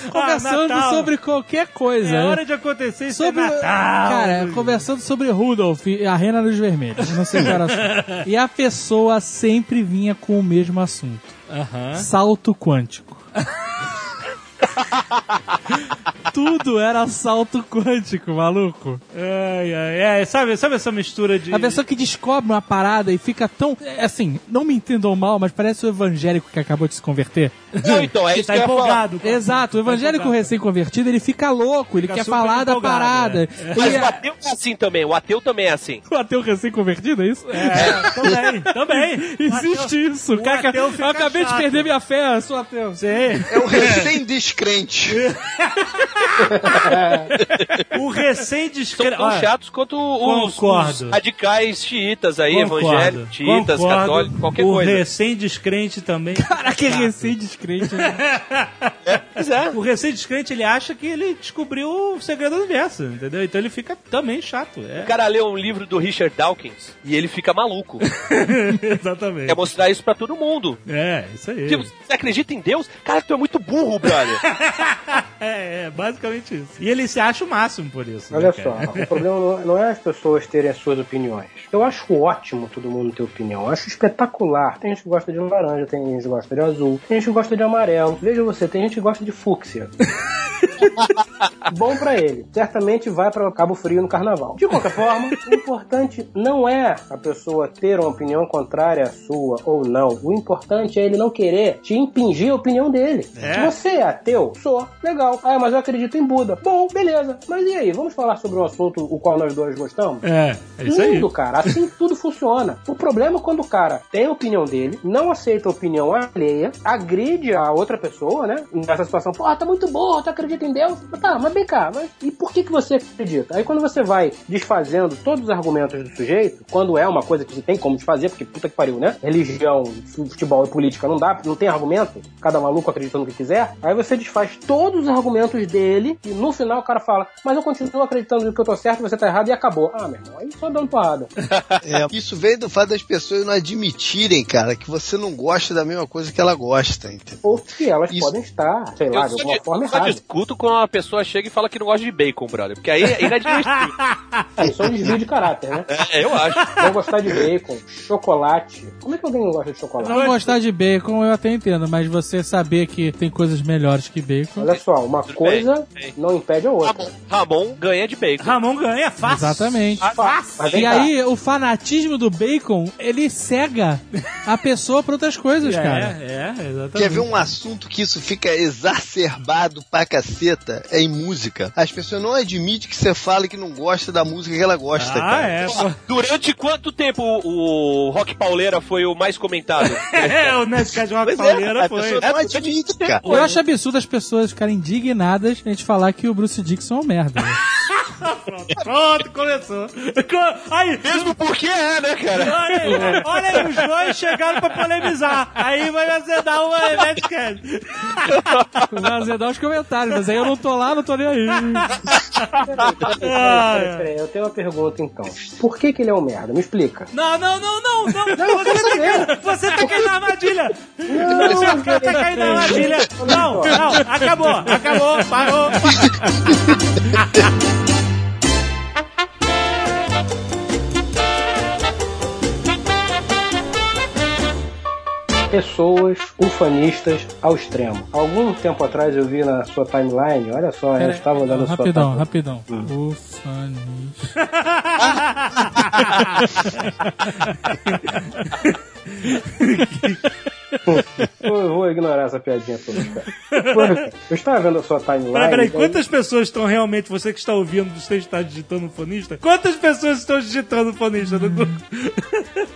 [LAUGHS] Conversando Natal. sobre qualquer coisa. É né? hora de acontecer isso sobre, é Natal. Cara, conversando sobre Rudolph e a Rena dos Vermelhos. Não sei qual era. [LAUGHS] E a pessoa sempre vinha com o mesmo assunto: Aham. salto quântico. [LAUGHS] Tudo era salto quântico, maluco. Ai, ai, é, sabe, sabe essa mistura de. A pessoa que descobre uma parada e fica tão. é, Assim, não me entendam mal, mas parece o evangélico que acabou de se converter. Não, então, é que isso tá que eu ia falar. empolgado. com- Exato, o evangélico empolgado. recém-convertido, ele fica louco, ele Fica quer falar da parada. é. Mas Ele o ateu é assim também, o ateu também é assim. O ateu recém-convertido, é isso? É, também, também. [LAUGHS] Existe isso. Cara, ateu eu fica acabei de chato. perder minha fé, eu sou ateu. Sim. É o recém-descrente. [LAUGHS] O São recém-descrente. tão chatos quanto os, Concordo. os radicais xiitas aí, evangélicos, xiitas, concordo. católicos, qualquer o coisa. recém-descrente também. [LAUGHS] Caraca, é recém-descrente. né? Pois é. O recém-descrente, ele acha que ele descobriu o segredo do universo, entendeu? Então ele fica também chato. É. O cara leu um livro do Richard Dawkins e ele fica maluco. [LAUGHS] Exatamente. Quer mostrar isso pra todo mundo. É, isso aí. Tipo, você acredita em Deus? Cara, tu é muito burro, brother. [LAUGHS] É, é, basicamente isso. E ele se acha o máximo por isso. Olha né, só, o problema não- não é as pessoas terem as suas opiniões. Eu acho ótimo todo mundo ter opinião. Eu acho espetacular. Tem gente que gosta de laranja, tem gente que gosta de azul, tem gente que gosta de amarelo. Veja você, tem gente que gosta de fúcsia. [LAUGHS] Bom pra ele. Certamente vai pra Cabo Frio no carnaval. De qualquer forma, o importante não é a pessoa ter uma opinião contrária à sua ou não. O importante é ele não querer te impingir a opinião dele. É. Você é ateu, sou. Legal. Ah, mas eu acredito em Buda. Bom, beleza. Mas e aí? Vamos falar sobre um assunto o qual nós dois gostamos? É, é isso aí. Tudo, cara. Assim tudo funciona. O problema é quando o cara tem a opinião dele, não aceita a opinião alheia, agride a outra pessoa, né? Nessa situação, pô, tá muito boa, tu acredita em Deus. Tá, mas vem cá, mas e por que, que você acredita? Aí quando você vai desfazendo todos os argumentos do sujeito, quando é uma coisa que você tem como desfazer, porque puta que pariu, né? Religião, futebol e política não dá, não tem argumento, cada maluco acredita no que quiser, aí você desfaz todos os argumentos dele e no final o cara fala, mas eu continuo acreditando que eu tô certo, você tá errado e acabou. Ah, meu irmão, aí só dando porrada. [LAUGHS] É, isso vem do fato das pessoas não admitirem, cara, que você não gosta da mesma coisa que ela gosta, entendeu? Ou que elas Isso. podem estar, sei lá, Eu de alguma forma eu só errada. discuto quando uma pessoa chega e fala que não gosta de bacon, brother. Porque aí é inadmissível. [LAUGHS] Isso é um desvio de caráter, né? é, eu acho. Não gostar de bacon, chocolate. Como é que alguém não gosta de chocolate? Não gostar de bacon eu até entendo, mas você saber que tem coisas melhores que bacon. Olha só, uma Tudo coisa bem, não impede a outra. Ramon, Ramon ganha de bacon. Ramon ganha fácil. Exatamente. Vem E aí, o fanatismo do bacon, ele cega a pessoa pra outras coisas, [LAUGHS] cara. É, é, exatamente. Quer ver um assunto que isso fica exacerbado pra caceta? É em música. As pessoas não admitem que você fala que não gosta da música que ela gosta, Ah, cara. é. pô. Durante quanto tempo o, o Rock Pauleira foi o mais comentado? [LAUGHS] É, o Nerdcast Rock Pois é, Pauleira a foi. pessoa não admite, cara. Eu acho absurdo as pessoas ficarem indignadas a gente falar que o Bruce Dixon é um merda. né? [LAUGHS] [LAUGHS] Pronto, começou. Co- Aí, Mesmo porque é, né, cara? olha aí, olha aí, os dois chegaram pra polemizar. Aí vai azedar o Nerdcast. Vai azedar os comentários, mas aí eu não tô lá, não tô nem aí. Peraí, peraí, peraí, peraí, eu tenho uma pergunta então. Por que, que ele é um merda? Me explica. Não, não, não, não, não. Você, tá, você tá caindo na armadilha. Não, Você tá caindo na armadilha. Não, não, acabou, acabou, parou. [LAUGHS] Pessoas ufanistas ao extremo. Algum tempo atrás eu vi na sua timeline, olha só, eu estava olhando a sua rapidão, timeline. rapidão. Ufanista. [LAUGHS] Eu vou ignorar essa piadinha toda, cara. Eu estava vendo a sua timeline. Peraí, peraí, daí- quantas pessoas estão realmente, você que está ouvindo, você está digitando fonista? Quantas pessoas estão digitando fonista?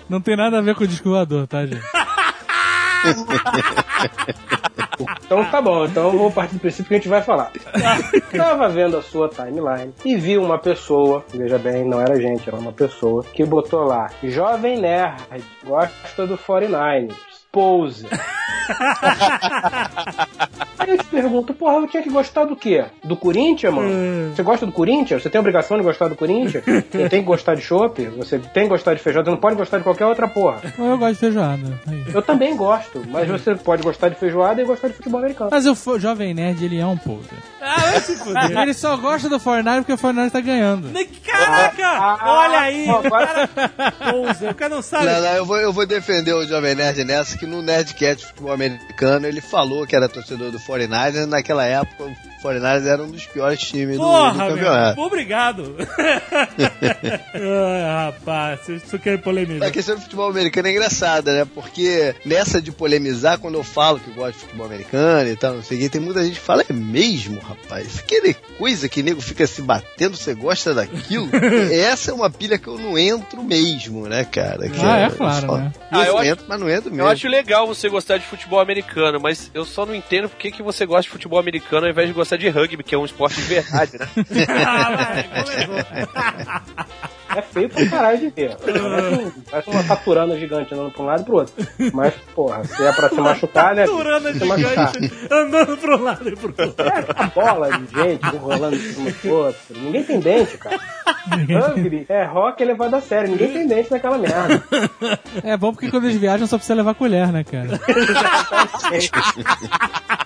Não tem nada a ver com o disco voador, tá, gente? [LAUGHS] Então tá bom, então eu vou partir do princípio que a gente vai falar. Tava vendo a sua timeline e vi uma pessoa, veja bem, não era gente, era uma pessoa, que botou lá, jovem nerd, gosta do 49ers, pose. Aí eu te pergunto, porra, eu tinha que gostar do quê? Do Corinthians, mano? Você gosta do Corinthians? Você tem obrigação de gostar do Corinthians? [LAUGHS] Você tem que gostar de chopp? Você tem que gostar de feijoada? Você não pode gostar de qualquer outra porra. Eu gosto de feijoada. Aí. Eu também gosto, mas você pode gostar de feijoada e gostar de futebol americano. Mas o Jovem Nerd, ele é um poser. Ah, vai se fuder. Ele só gosta do Fortnite porque o Fortnite tá ganhando. Caraca! Ah, Olha aí! ó, O agora- o cara não sabe. Não, não, eu vou, eu vou defender o Jovem Nerd nessa, que no Nerdcast de futebol americano ele falou que era torcedor do 49ers, naquela época o 49ers era um dos piores times do, do Porra, meu. campeonato. Obrigado. [LAUGHS] Ai, rapaz, vocês só querem A polemizar. questão do futebol americano é engraçada, né? Porque nessa de polemizar, quando eu falo que eu gosto de futebol americano e tal, não sei o que, tem muita gente que fala, é mesmo, rapaz? Aquele coisa que nego fica se batendo, você gosta daquilo? [LAUGHS] Essa é uma pilha que eu não entro mesmo, né, cara? Que Ah, é claro, só- né? Ah, eu eu acho- entro, mas não entro mesmo. Eu acho legal você gostar de futebol americano, mas eu só não entendo por que, que você gosta de futebol americano ao invés de gostar de rugby, que é um esporte de verdade, né? [LAUGHS] Ah, vai. É feio pra caralho de ver. Parece, [LAUGHS] um- parece uma taturana gigante andando pra um lado e pro outro. Mas, porra, se é pra se machucar, né? Turana Se machucar. gigante andando pro lado e pro outro. É a bola de gente rolando de cima do outro. Ninguém tem dente, cara. Rugby é rock elevado a sério. Ninguém tem dente naquela merda. É bom porque quando eles viajam só precisa levar colher, né, cara? [LAUGHS]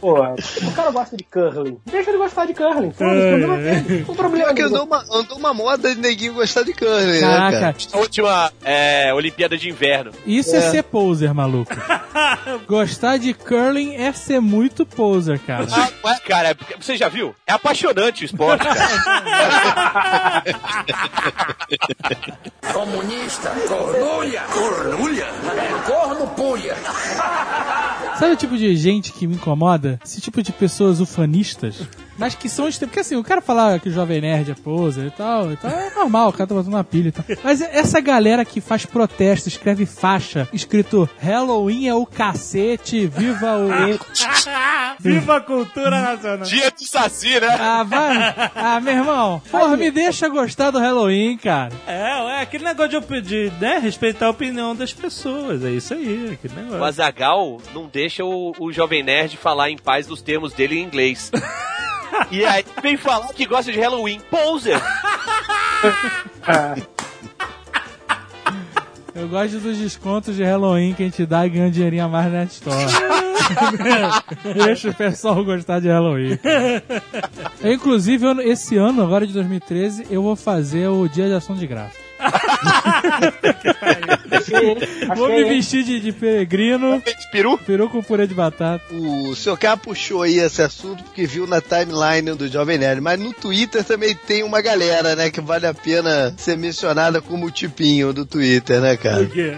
Porra, o cara gosta de curling. Deixa ele gostar de curling. Foda-se, o problema é dele. O [LAUGHS] problema Pior que é andou uma, andou uma moda de neguinho gostar de curling, né, cara? Caraca, A última é, Olimpíada de Inverno. isso é. ser poser, maluco. [LAUGHS] Gostar de curling é ser muito poser, cara. Ah, ué, cara, é você já viu? É apaixonante o esporte, cara. Comunista, cornulha, cornulha, é corno punha. Sabe o tipo de gente que me incomoda? Esse tipo de pessoas ufanistas Mas que são extremos. Porque assim, o cara falar que o Jovem Nerd é poser e tal, e tal, é normal, o cara tá botando uma pilha e tal. Mas essa galera que faz protesto, escreve faixa, escrito Halloween é o cacete, viva o. [LAUGHS] Viva a cultura nacional. Dia do Saci, né? Ah, vai. Ah, meu irmão. Porra, me deixa gostar do Halloween, cara. É, é aquele negócio de, de né, respeitar a opinião das pessoas. É isso aí, aquele negócio. O Azagal não deixa o, o Jovem Nerd falar em paz dos termos dele em inglês. [LAUGHS] [LAUGHS] E aí vem falar que gosta de Halloween. Poser! [LAUGHS] Eu gosto dos descontos de Halloween que a gente dá e ganha um dinheirinho a mais na Store. [LAUGHS] Deixa o pessoal gostar de Halloween. Inclusive, eu- esse ano, agora de 2013, eu vou fazer o Dia de Ação de Graça. Vou me vestir de, de peregrino, Peru? peru com purê de batata. O seu cara puxou aí esse assunto porque viu na timeline do Jovem Nerd, mas no Twitter também tem uma galera, né, que vale a pena ser mencionada como o tipinho do Twitter, né, cara? Por quê?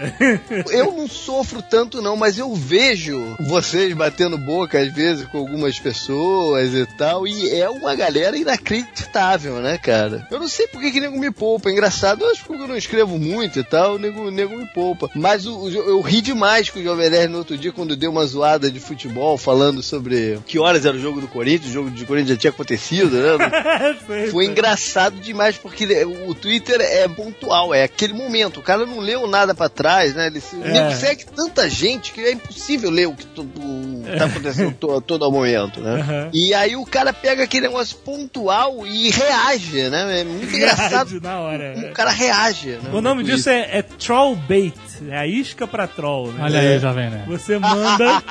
[LAUGHS] Eu não sofro tanto não, mas eu vejo vocês batendo boca às vezes com algumas pessoas e tal, e é uma galera inacreditável, né, cara? Eu não sei por que que nego me poupa, é engraçado, eu acho que eu não escrevo muito e tal, o nego, o nego me poupa. Mas o- o- eu ri demais com o Jovem Nerd no outro dia quando deu uma zoada de futebol falando sobre que horas era o jogo do Corinthians, o jogo do Corinthians já tinha acontecido, né? [LAUGHS] Foi, engraçado demais, porque o Twitter é pontual, é aquele momento. O cara não leu nada pra trás, né? Ele o nego segue tanta gente que é impossível ler o que to- o- tá acontecendo to, [LAUGHS] todo momento, né? Aham. E aí o cara pega aquele negócio pontual e reage, né? É muito engraçado. na hora. O cara reage. Né, O nome disso é, é troll bait. É a isca pra troll, né? Olha aí, jovem né? Você manda.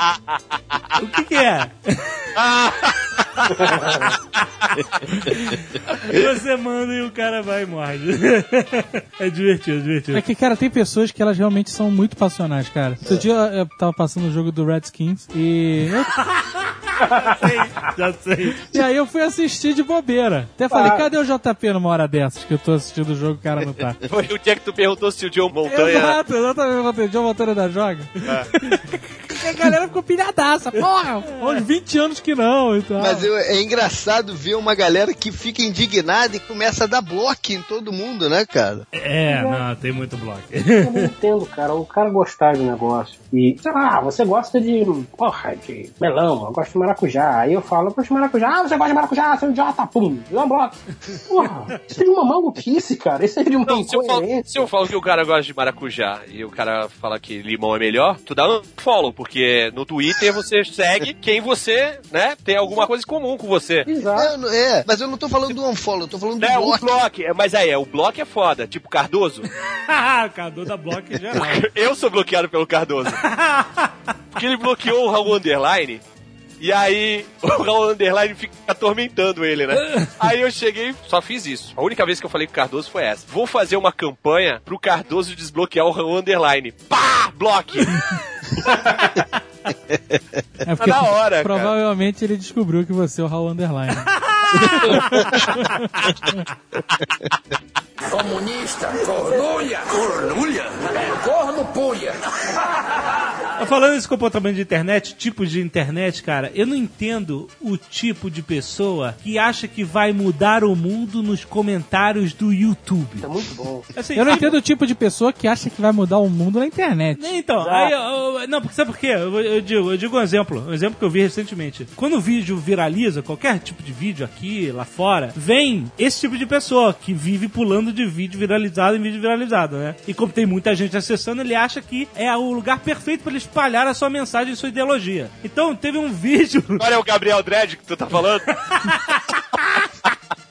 [LAUGHS] o que, que é? [LAUGHS] Você manda e o cara vai e morde. é divertido, é divertido. É que, cara, tem pessoas que elas realmente são muito passionais, cara. Outro dia eu tava passando o jogo do Redskins e. eu- sei, já sei. E aí eu fui assistir de bobeira. Até falei, cadê o JP numa hora dessas que eu tô assistindo o jogo e o cara não tá? [LAUGHS] Foi o dia que tu perguntou se o John Montanha. Exato, exatamente. Eu botei John Montanha da Joga. [LAUGHS] A galera ficou pilhadaça. Porra, há uns 20 anos que não e tal. Mas eu- é engraçado ver uma galera que fica indignada e começa a dar bloco em todo mundo, né, cara? É, não, tem muito bloco. Eu não entendo, cara. O cara gostar de negócio e, sei lá, você gosta de, porra, de melão, eu gosto de maracujá. Aí eu falo, eu gosto de maracujá. Ah, você gosta de maracujá, você é um idiota, pum, dá um bloco. Porra, isso é de uma maluquice, cara. Isso é de uma Não, se eu, falo, se eu falo que o cara gosta de maracujá e o cara fala que limão é melhor, tu dá um follow, porque no Twitter você segue quem você, né, tem alguma coisa em comum com você. Exato. É, é, mas eu não tô falando do unfollow, eu tô falando do É, o bloco. bloco, é, mas aí, é, o bloco é foda, tipo Cardoso. [LAUGHS] Cadu da bloco em geral. [LAUGHS] Eu sou bloqueado pelo Cardoso. [LAUGHS] Porque ele bloqueou o Raul Underline. E aí, o Raul Underline fica atormentando ele, né? Aí eu cheguei só fiz isso. A única vez que eu falei com o Cardoso foi essa. Vou fazer uma campanha pro Cardoso desbloquear o Raul Underline. Pá! Bloque! [LAUGHS] É porque Tá na hora, cara. provavelmente ele descobriu que você é o Raul Underline. [LAUGHS] Comunista, cornulha. Cornulha? Corno puia. Mas Falando desse comportamento de internet, tipos de internet, cara, eu não entendo o tipo de pessoa que acha que vai mudar o mundo nos comentários do YouTube. É muito bom. Assim, Eu não tipo- entendo o tipo de pessoa que acha que vai mudar o mundo na internet. Então, aí, eu- não, porque sabe por quê? Eu, eu digo, eu digo um exemplo, um exemplo que eu vi recentemente. Quando o vídeo viraliza, qualquer tipo de vídeo aqui, lá fora, vem esse tipo de pessoa que vive pulando de vídeo viralizado em vídeo viralizado, né? E como tem muita gente acessando, ele acha que é o lugar perfeito para ele espalhar a sua mensagem e sua ideologia. Então, teve um vídeo [LAUGHS] Olha o Gabriel Dredd que tu tá falando. [LAUGHS]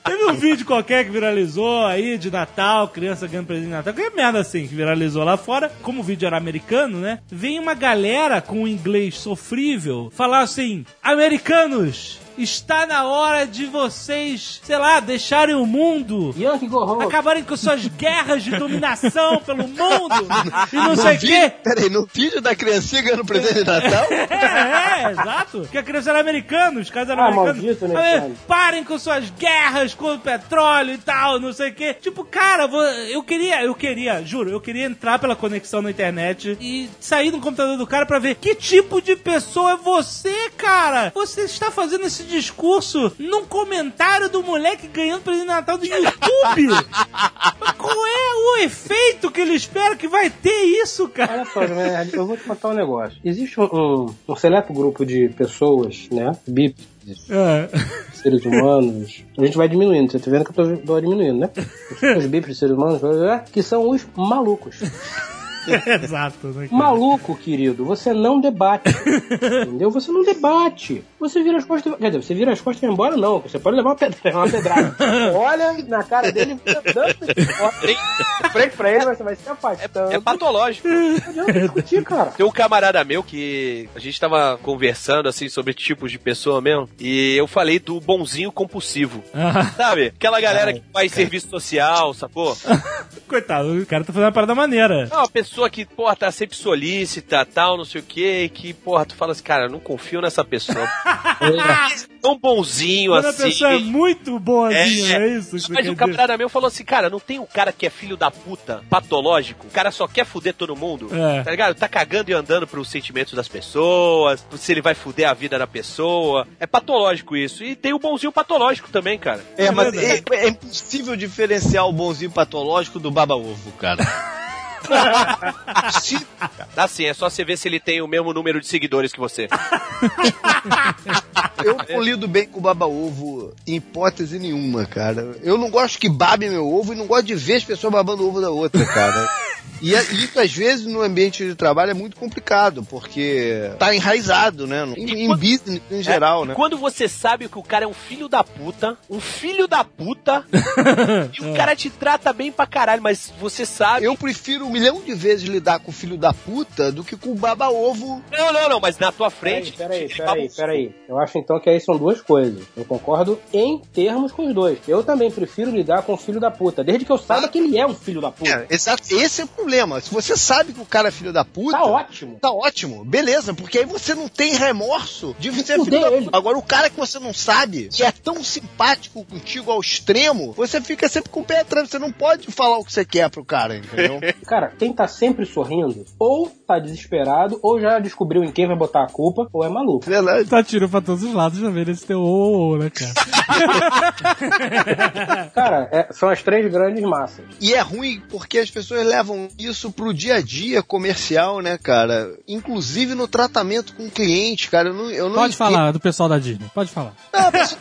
Teve um vídeo qualquer que viralizou aí de Natal, criança ganhando presente de Natal, qualquer merda assim que viralizou lá fora. Como o vídeo era americano, né? Vem uma galera com um inglês sofrível falar assim: Americanos, está na hora de vocês, sei lá, deixarem o mundo. Acabarem com suas guerras de dominação [LAUGHS] pelo mundo e não sei o quê. Peraí, no vídeo da criancinha ganhando presente de Natal? [LAUGHS] É, é, exato. Porque a criança era americana, os caras eram Ah, americanos. maldito, né? Parem com suas guerras com o petróleo e tal, não sei o quê. Tipo, cara, eu queria, eu queria, juro, eu queria entrar pela conexão na internet e sair do computador do cara pra ver que tipo de pessoa é você, cara. Você está fazendo esse discurso num comentário do moleque ganhando presente de Natal do YouTube. Qual é o efeito que ele espera que vai ter isso, cara? Olha só, Nerd, eu vou te contar um negócio. Existe um, um, um seleto grupo de pessoas, né? Bípedes, É. seres humanos. A gente vai diminuindo, você tá vendo que eu tô, tô diminuindo, né? Os, os bípedes, seres humanos, que são os malucos. [LAUGHS] Exato, né? cara? Maluco, querido, você não debate. [LAUGHS] entendeu? Você não debate. Você vira as costas. Quer dizer, você vira as costas e vai embora, não. Você pode levar uma pedrada. [LAUGHS] Levar uma pedrada. Olha na cara dele e frente pra ele, você vai se afastando. É patológico. Não adianta discutir, cara. Tem um camarada meu que a gente tava conversando assim sobre tipos de pessoa mesmo, e eu falei do bonzinho compulsivo. Sabe? Aquela galera que faz serviço social, sacou? Coitado, o cara tá fazendo uma parada maneira. É uma pessoa que, porra, tá sempre solícita, tal, não sei o que, que, porra, tu fala assim, cara, eu não confio nessa pessoa. [LAUGHS] Tão bonzinho Quando a assim. pessoa é muito boazinha, é, É, isso? que Mas dizer? camarada meu falou assim, cara, não tem um cara que é filho da puta, patológico, o cara só quer fuder todo mundo, É. tá ligado? Tá cagando e andando pros sentimentos das pessoas, se ele vai fuder a vida da pessoa. É patológico isso. E tem o bonzinho patológico também, cara. É, mas é, é impossível diferenciar o bonzinho patológico do baba-ovo, cara. [LAUGHS] [LAUGHS] Impossível. Assim, é só você ver se ele tem o mesmo número de seguidores que você. Eu não lido bem com baba-ovo em hipótese nenhuma, cara. Eu não gosto que babe meu ovo e não gosto de ver as pessoas babando o ovo da outra, cara. E é- isso, às vezes, no ambiente de trabalho é muito complicado, porque tá enraizado, né? Em, em business em geral, É, né? Quando você sabe que o cara é um filho da puta, um filho da puta, [LAUGHS] e o cara te trata bem pra caralho, mas você sabe. Eu prefiro um milhão de vezes lidar com o filho da puta do que com o baba-ovo. Não, não, não, mas na tua Peraí, frente. peraí, peraí, baba- peraí. Eu acho então que aí são duas coisas. Eu concordo em termos com os dois. Eu também prefiro lidar com o filho da puta, desde que eu saiba que ele é um filho da puta. É, exato. Esse é o problema. Se você sabe que o cara é filho da puta. Tá ótimo. Tá ótimo, beleza, porque aí você não tem remorso de você ser filho da puta. Agora, o cara que você não sabe, que é tão simpático contigo ao extremo, você fica sempre com o pé atrás. Você não pode falar o que você quer pro cara, entendeu? Cara, [LAUGHS] quem tá sempre sorrindo, ou tá desesperado, ou já descobriu em quem vai botar a culpa, ou é maluco. Verdade. Tá tiro pra todos os lados, já vendo esse teu ô, ô, ô, né, cara? [LAUGHS] Cara, é- são as três grandes massas. E é ruim porque as pessoas levam isso pro dia a dia comercial, né, cara? Inclusive no tratamento com o cliente, cara. Eu não, eu não Pode entendo. falar do pessoal da Disney, pode falar. Não, a pessoa-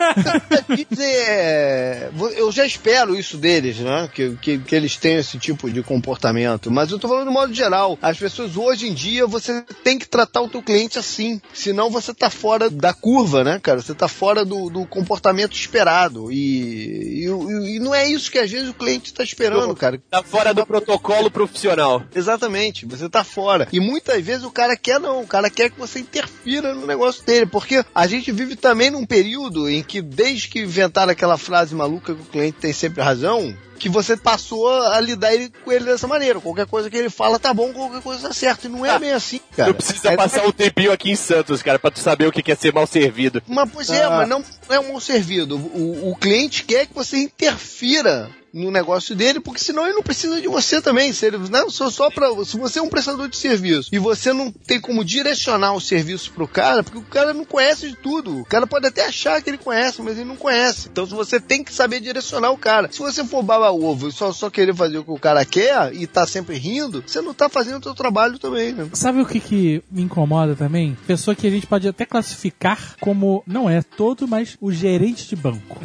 é, eu já espero isso deles, né? Que, que, que eles tenham esse tipo de comportamento. Mas eu tô falando de modo geral. As pessoas hoje em dia você tem que tratar o teu cliente assim. Senão você tá fora da curva, né, cara? Você tá fora do, do comportamento esperado. E, e, e não é isso que às vezes o cliente tá esperando, cara. Tá fora do protocolo profissional. Exatamente, você tá fora. E muitas vezes o cara quer não, o cara quer que você interfira no negócio dele, porque a gente vive também num período em que desde que inventaram aquela frase maluca que o cliente tem sempre razão, que você passou a lidar ele- com ele dessa maneira. Qualquer coisa que ele fala tá bom, qualquer coisa tá certo. E não é bem assim, cara. Não precisa É- passar um tempinho aqui em Santos, cara, pra tu saber o que é ser mal servido. Mas, pois é, Ah. mas não é um mal servido. O, o cliente quer que você interfira no negócio dele, porque senão ele não precisa de você também. Se, ele, não, só, só pra, se você é um prestador de serviço e você não tem como direcionar o serviço pro cara, porque o cara não conhece de tudo. O cara pode até achar que ele conhece, mas ele não conhece. Então você tem que saber direcionar o cara. Se você for baba ovo e só, só querer fazer o que o cara quer e tá sempre rindo, você não tá fazendo o seu trabalho também, né? Sabe o que, que me incomoda também? Pessoa que a gente pode até classificar como, não é todo, mas o gerente de banco.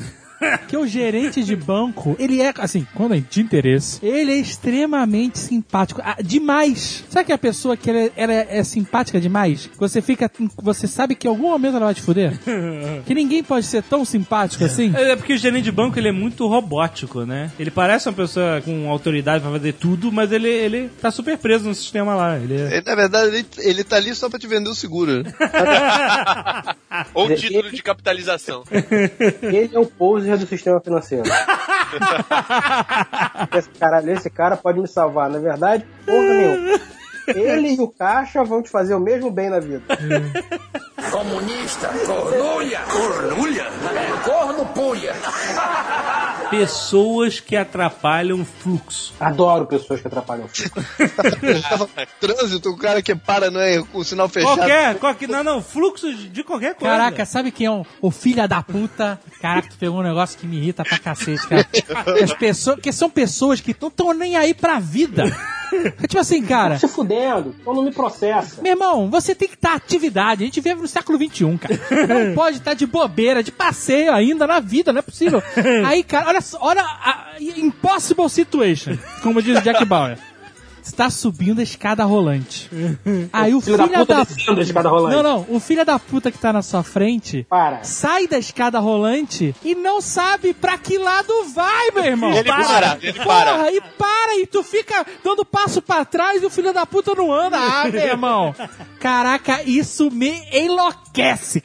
Que o gerente de banco, ele é, assim, quando é de interesse, ele é extremamente simpático. Ah, demais. Sabe que a pessoa que ela, é- ela é, é simpática demais? Você fica. Você sabe que em algum momento ela vai te fuder? [LAUGHS] que ninguém pode ser tão simpático assim? É porque o gerente de banco ele é muito robótico, né? Ele parece uma pessoa com autoridade pra fazer tudo, mas ele, ele tá super preso no sistema lá. Ele é... Ele, na verdade, ele, ele tá ali só pra te vender o seguro. [LAUGHS] Ou Ele- título de capitalização. Ele é o poser do sistema financeiro. [LAUGHS] esse, cara, esse cara pode me salvar, na verdade, porra nenhuma. Ele e o caixa vão te fazer o mesmo bem na vida. Comunista, cornulha. Cornulha? É corno punha. pessoas que atrapalham fluxo. Adoro pessoas que atrapalham fluxo. [LAUGHS] Trânsito, o cara que para não é com o sinal fechado. Qualquer, qualquer, não, não, fluxo de de qualquer coisa. Caraca, sabe quem é o, o filho da puta? Caraca, tu pegou um negócio que me irrita pra cacete, cara. As pessoas, que são pessoas que não estão nem aí pra vida. É tipo assim, cara. Se fudendo, então não me processa. Meu irmão, você tem que estar atividade. A gente vive no século XXI, cara. Não [LAUGHS] pode estar de bobeira, de passeio ainda na vida, não é possível. [LAUGHS] Aí, cara, olha olha a impossible situation, como diz o Jack Bauer. Você tá subindo a escada rolante. [LAUGHS] Aí o filho, Filho da puta da descendo a escada rolante. Não, não, o filho da puta que tá na sua frente Para. sai da escada rolante e não sabe pra que lado vai, meu irmão. Ele para, ele para. Porra, e para, e tu fica dando passo pra trás e o filho da puta não anda. Ah, meu irmão. [LAUGHS] Caraca, isso me enlouquece,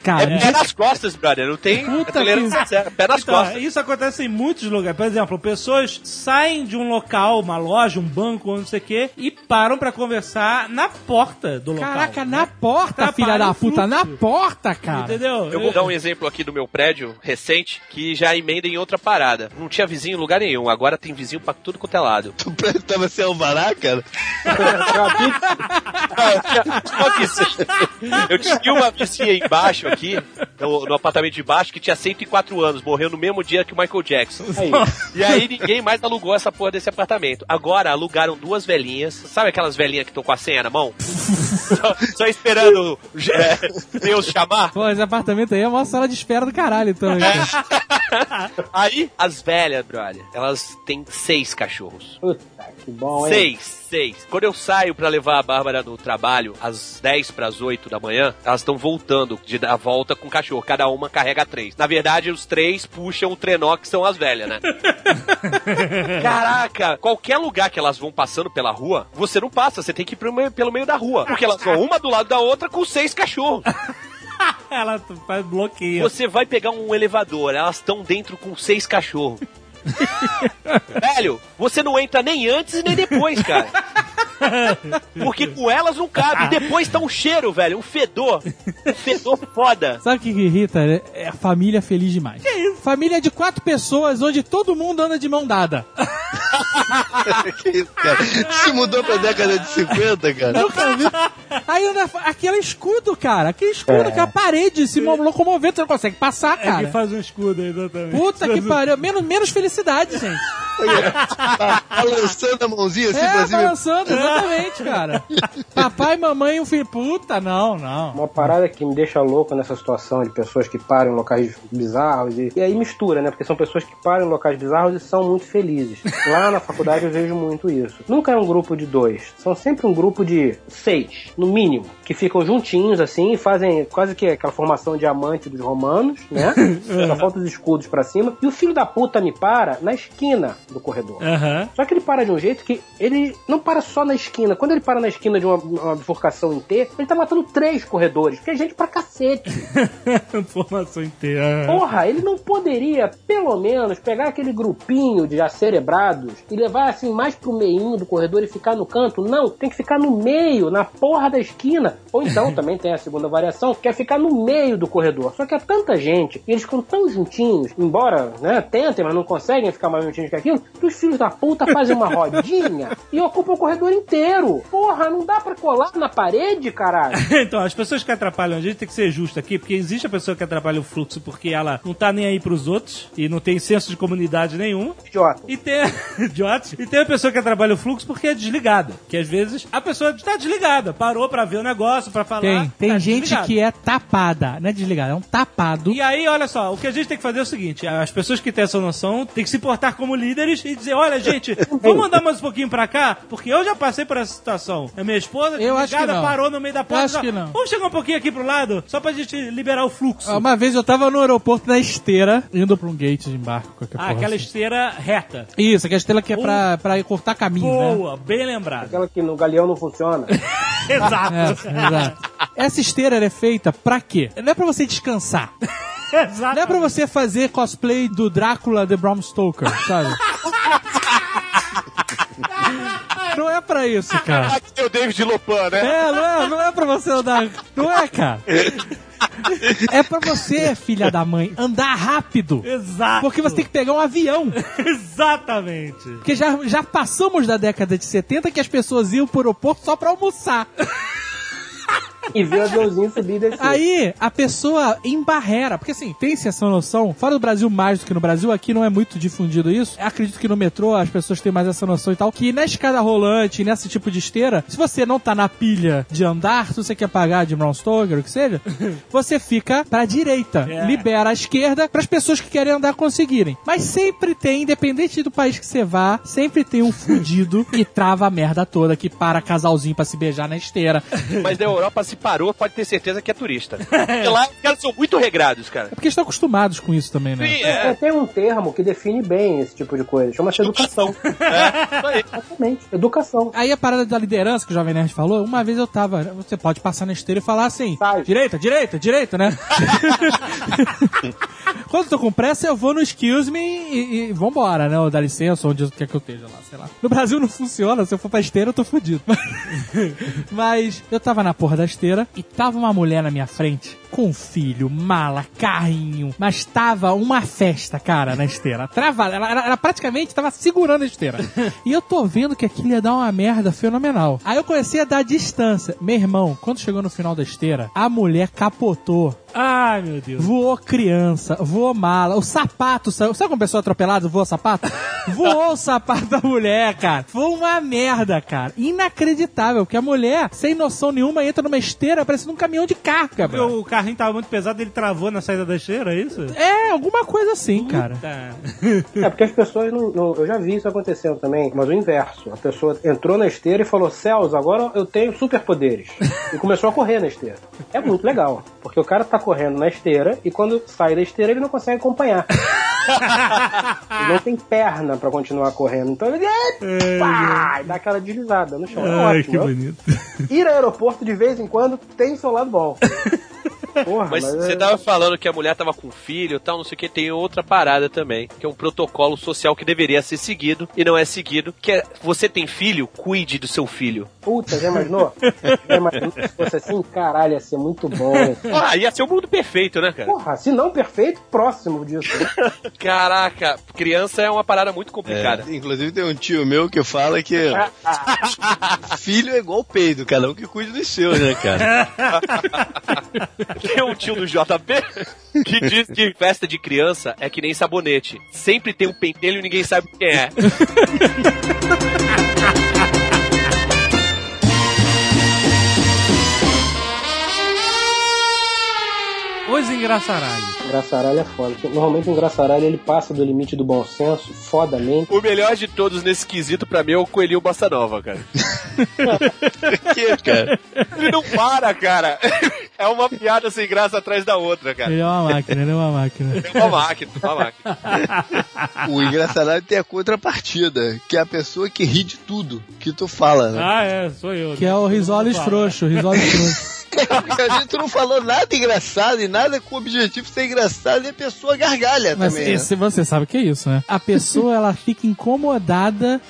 cara. É pé nas costas, brother. Não tem Puta tolerância que- sincera. Pé nas Então, costas. isso acontece em muitos lugares. Por exemplo, pessoas saem de um local, uma loja, um banco, não sei o quê, e param pra conversar na porta do local. Caraca, na porta, Atrapalha filha da puta, na porta, cara. Entendeu? Eu vou dar um exemplo aqui do meu prédio recente que já emenda em outra parada. Não tinha vizinho em lugar nenhum, agora tem vizinho pra tudo quanto é lado. [LAUGHS] Tu prédio tava sem alvará, cara? Uma [LAUGHS] vizinha- Eu tinha uma vizinha embaixo aqui, no, no apartamento de baixo, que tinha 104 anos, morreu no mesmo dia que o Michael Jackson. Aí. E aí ninguém mais alugou essa porra desse apartamento. Agora alugaram duas velhinhas. Sabe aquelas velhinhas que estão com a senha na mão? [LAUGHS] só, só esperando é, Deus chamar? Pô, esse apartamento aí é uma sala de espera do caralho, então. cara. [LAUGHS] Aí, as velhas, brother, elas têm seis cachorros. Puta, que bom, hein? Seis, Quando eu saio pra levar a Bárbara no trabalho, às 10 pras 8 da manhã, elas estão voltando de dar a volta com o cachorro. Cada uma carrega três. Na verdade, os três puxam o trenó, que são as velhas, né? [LAUGHS] Caraca, qualquer lugar que elas vão passando pela rua, você não passa, você tem que ir pro meio- pelo meio da rua. Porque elas vão uma do lado da outra com seis cachorros. [LAUGHS] Ela faz bloqueio. Você vai pegar um elevador, elas estão dentro com seis cachorros. Velho, você não entra nem antes nem depois, cara. [LAUGHS] [LAUGHS] Porque com elas não cabe. E depois tá um cheiro, velho, um fedor. Um fedor foda. Sabe o que que irrita? É- É a família feliz demais. Que isso? Família de quatro pessoas, onde todo mundo anda de mão dada. [LAUGHS] que isso, cara? Se mudou pra década de 50, cara. Nunca vi. Aí anda aquele escudo, cara. Aquele escudo que a parede se mo- locomovendo, você não consegue passar, É cara. que faz um escudo aí, exatamente. Puta que pariu. Menos, menos felicidade, gente. Tá balançando a mãozinha assim pra É, cima. balançando, exatamente, cara. [LAUGHS] Papai, mamãe e um filho. Puta, não, não. Uma parada que me deixa louco nessa situação de pessoas que param em locais bizarros e, e aí mistura, né? Porque são pessoas que param em locais bizarros e são muito felizes. Lá na faculdade eu vejo muito isso. Nunca é um grupo de dois, são sempre um grupo de seis, no mínimo, que ficam juntinhos assim e fazem quase que aquela formação diamante dos romanos, né? [LAUGHS] Só falta os escudos pra cima. E o filho da puta me para na esquina do corredor. Aham. Só que ele para de um jeito que ele não para só na esquina. Quando ele para na esquina de uma, uma bifurcação em T, ele tá matando três corredores, que é gente pra cacete. [LAUGHS] Formação inteira. Porra, ele não poderia, pelo menos, pegar aquele grupinho de acerebrados e levar assim mais pro meinho do corredor e ficar no canto? Não, tem que ficar no meio, na porra da esquina. Ou então [LAUGHS] também tem a segunda variação, que é ficar no meio do corredor. Só que é tanta gente, e eles ficam tão juntinhos, embora, né, tentem, mas não conseguem ficar mais juntinhos que aquilo, que os filhos da puta fazem uma [LAUGHS] rodinha e ocupam o corredor inteiro. Porra, não dá pra colar na parede, caralho. [LAUGHS] Então, as pessoas que atrapalham a gente tem que ser justo aqui, porque existe a pessoa que atrapalha o fluxo porque ela não tá nem aí pros outros e não tem senso de comunidade nenhum. Idiota. E tem, [LAUGHS] idiotas, e tem a pessoa que atrapalha o fluxo porque é desligada. Que às vezes a pessoa está desligada, parou pra ver o negócio, pra falar. Tem, tem tá gente desligada. que é tapada. Não é desligada, é um tapado. E aí, olha só, o que a gente tem que fazer é o seguinte: as pessoas que têm essa noção têm que se portar como líderes e dizer: olha, gente, [LAUGHS] vamos andar mais um pouquinho pra cá, porque eu já passei por essa situação. A minha esposa, Eu acho que não. parou no meio da porta. acho ó, que não. Vamos chegar um pouquinho aqui pro lado, só pra gente liberar o fluxo. Uma vez eu tava no aeroporto na esteira, indo pra um gate de embarque, qualquer Ah, aquela assim. esteira reta. Isso, aquela esteira que é pra, pra cortar caminho, né? Boa, bem lembrado. Aquela que no galeão não funciona. [LAUGHS] Exato. É, exato. Essa esteira é feita pra quê? Não é pra você descansar. [LAUGHS] Exato. Não é pra você fazer cosplay do Drácula de Bram Stoker, sabe? [LAUGHS] Não é pra isso, cara. [LAUGHS] Tem o David Lopan, né? É, não é, não é pra você andar. Não é, cara. [LAUGHS] É pra você, filha da mãe, andar rápido. Exato. Porque você tem que pegar um avião. [LAUGHS] Exatamente. Porque já, já passamos da década de 70 que as pessoas iam pro aeroporto só pra almoçar. E ver o aviãozinho subir e descer. Aí, a pessoa em barreira, porque assim, tem-se essa noção, fora do Brasil mais do que no Brasil, aqui não é muito difundido isso. Acredito que no metrô as pessoas têm mais essa noção e tal, que na escada rolante, nesse tipo de esteira, se você não tá na pilha de andar, se você quer pagar de Brown Stoker, o que seja, [LAUGHS] você fica pra direita, É. libera a esquerda para as pessoas que querem andar conseguirem. Mas sempre tem, independente do país que você vá, sempre tem um fudido [LAUGHS] que trava a merda toda, que para casalzinho pra se beijar na esteira. Mas na Europa se parou, pode ter certeza que é turista. [LAUGHS] Porque lá os caras são muito regrados, cara. É porque estão acostumados com isso também, né? Sim, É, é. tem um termo que define bem esse tipo de coisa. Chama-se educação. [LAUGHS] Isso aí. Exatamente. Educação. Aí a parada da liderança que o Jovem Nerd falou, uma vez eu tava. Você pode passar na esteira e falar assim: Sai. direita, direita, direita, né? [LAUGHS] Quando eu tô com pressa, eu vou no excuse me e, e vambora, né? Ou dá licença, onde quer que eu esteja lá, sei lá. No Brasil não funciona, se eu for pra esteira, eu tô fudido. [LAUGHS] Mas eu tava na porra da esteira e tava uma mulher na minha frente com filho, mala, carrinho, mas tava uma festa, cara, na esteira. Travada, ela, ela, ela praticamente tava segurando a esteira. [LAUGHS] E eu tô vendo que aquilo ia dar uma merda fenomenal. Aí eu comecei a dar distância. Meu irmão, quando chegou no final da esteira, a mulher capotou. Ai, meu Deus. Voou criança, voou mala, o sapato saiu. Sabe como pessoa atropelada voa sapato? [LAUGHS] Voou o sapato da mulher, cara. Foi uma merda, cara. Inacreditável, porque a mulher, sem noção nenhuma, entra numa esteira parecendo um caminhão de carga, o carrinho tava muito pesado, ele travou na saída da esteira, é isso? É, alguma coisa assim, cara. Tá. É porque as pessoas não, não- Eu já vi isso acontecendo também, mas o inverso. A pessoa entrou na esteira e falou: Celso, agora eu tenho superpoderes. e começou a correr na esteira. É muito legal, porque o cara tá correndo na esteira e quando sai da esteira ele não consegue acompanhar. ele não tem perna pra continuar correndo. Então ele. É, pá, e dá aquela deslizada no chão. É Ai, ótimo. que bonito. Ir ao aeroporto de vez em quando tem seu lado bom. Porra, Mas mas você é- tava falando que a mulher tava com filho e tal, não sei o que, tem outra parada também, que é um protocolo social que deveria ser seguido e não é seguido, que é, você tem filho, cuide do seu filho. Puta, já imaginou? Já imaginou se fosse assim? Caralho, ia ser muito bom. [LAUGHS] Ah, ia ser o mundo perfeito, né, cara? Porra, se não perfeito, próximo disso. [LAUGHS] Caraca, criança é uma parada muito complicada. É, inclusive tem um tio meu que fala que [LAUGHS] filho é igual peido, cada um que cuide dos seus, né, cara? Tem um tio do JP que diz que festa de criança é que nem sabonete. Sempre tem um pentelho e ninguém sabe quem é. Os engraçaralhos. Engraçaralho é foda. Normalmente o engraçaralho ele passa do limite do bom senso, fodamente. O melhor de todos nesse quesito pra mim é o Coelhinho Bossa Nova, cara. [LAUGHS] que, cara? Ele não para, cara. É uma piada sem graça atrás da outra, cara. Ele é uma máquina, ele é uma máquina. É uma máquina, uma máquina. O engraçado tem a contrapartida, que é a pessoa que ri de tudo que tu fala, né? Ah, é, sou eu. Que é o risoles frouxo, risoles frouxo. [LAUGHS] A gente não falou nada engraçado e nada com o objetivo de ser engraçado e a pessoa gargalha Mas também. né? esse, você sabe o que é isso, né? A pessoa, ela fica incomodada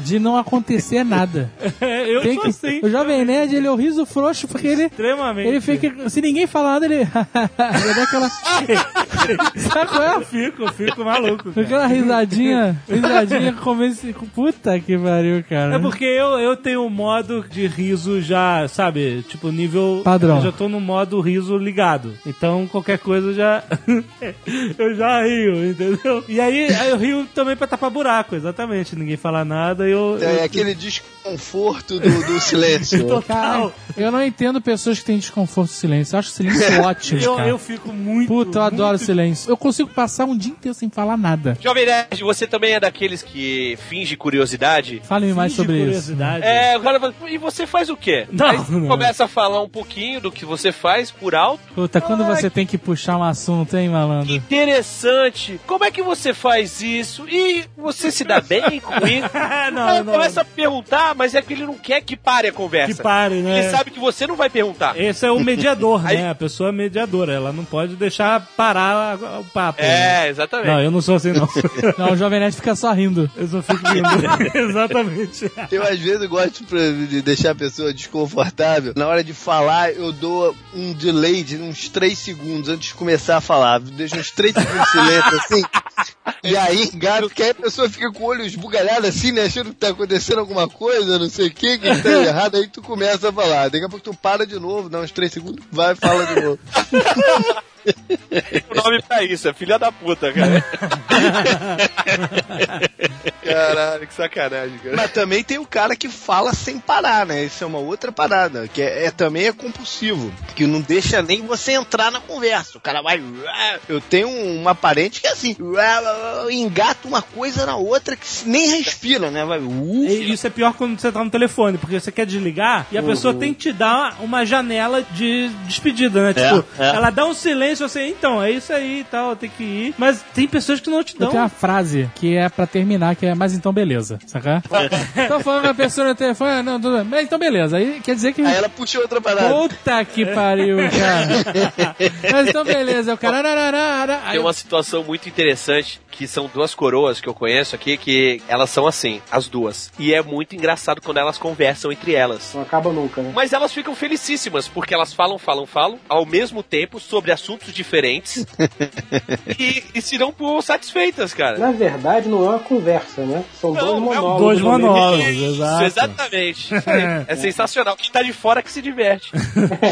de não acontecer nada. [LAUGHS] eu Tem sou que, assim. o Jovem Nerd, ele é o riso frouxo porque ele... Extremamente. Ele fica... Se ninguém falar nada, ele... [LAUGHS] ele dá aquela... [LAUGHS] Sabe qual é? Eu fico, eu fico maluco. cara. Aquela risadinha... Risadinha convence... Puta que pariu, cara. É porque eu, eu tenho um modo de riso já, sabe? Tipo, nível. Padrão. Eu já tô no modo riso ligado. Então, qualquer coisa eu já. [LAUGHS] eu já rio, entendeu? E aí, aí eu rio também pra tapar buraco, exatamente. Ninguém fala nada e eu. É eu- aquele desconforto do, do silêncio. [LAUGHS] Cara, eu não entendo pessoas que têm desconforto do silêncio. Eu acho o silêncio [LAUGHS] ótimo, eu, cara. eu fico muito. Puta, eu adoro muito- silêncio. Eu consigo passar um dia inteiro sem falar nada. Jovem Nerd, você também é daqueles que finge curiosidade? Fale-me mais sobre isso. curiosidade. É, o cara fala, e você faz o quê? Não, não. começa a falar um pouquinho do que você faz por alto. Puta, quando Ai. você tem que puxar um assunto, hein, malandro? Interessante. Como é que você faz isso? E você se dá bem com [LAUGHS] isso? não, Ele não. começa a perguntar, mas é que ele não quer que pare a conversa. Que pare, né? Ele sabe que você não vai perguntar. Esse é o mediador, [LAUGHS] Aí- né? A pessoa é mediadora. Ela não pode deixar parar o papo. né? É, exatamente. Não, eu não sou assim, não. [LAUGHS] Não, o Jovem Nerd fica só rindo. Eu só fico rindo. Exatamente. Eu às vezes gosto de deixar a pessoa desconfortável. Na hora de falar, eu dou um delay de uns 3 segundos antes de começar a falar. Deixo uns 3 segundos de silêncio assim. E aí, gato, que aí a pessoa fica com o olho esbugalhado assim, né? Achando que tá acontecendo alguma coisa, não sei o que, que tá errado. Aí tu começa a falar. Daqui a pouco tu para de novo, dá uns 3 segundos, vai e fala de novo. [LAUGHS] o nome pra isso, é filha da puta, cara. [LAUGHS] Caralho, que sacanagem, cara. Mas também tem o cara que fala sem parar, né? Isso é uma outra parada, que é, é- também é compulsivo, que não deixa nem você entrar na conversa. O cara vai. Eu tenho uma parente que é assim, engata uma coisa na outra que nem respira, né? Vai. isso é pior quando você tá no telefone, porque você quer desligar e a pessoa tem que te dar uma janela de despedida, né? Tipo, é. ela dá um silêncio assim, então, é isso aí e tal, tem que ir. Mas tem pessoas que não te dão. tenho uma frase que é pra terminar, que é mas então beleza, saca? [LAUGHS] Tô falando com a pessoa no telefone, ah, não, tudo mas então beleza. Aí quer dizer que. Aí ela puxa outra parada. Puta que pariu, [LAUGHS] cara. mas então beleza, o cara. Tem uma situação muito interessante que são duas coroas que eu conheço aqui que elas são assim, as duas. E é muito engraçado quando elas conversam entre elas. Não acaba nunca, né? Mas elas ficam felicíssimas, porque elas falam, falam, falam, ao mesmo tempo, sobre assuntos diferentes [LAUGHS] e, e se dão por satisfeitas, cara. Na verdade, não é uma conversa, né? São Não, dois é monólogos. Dois mesmo monólogos, exato. Exatamente. [LAUGHS] É sensacional. Quem tá de fora que se diverte.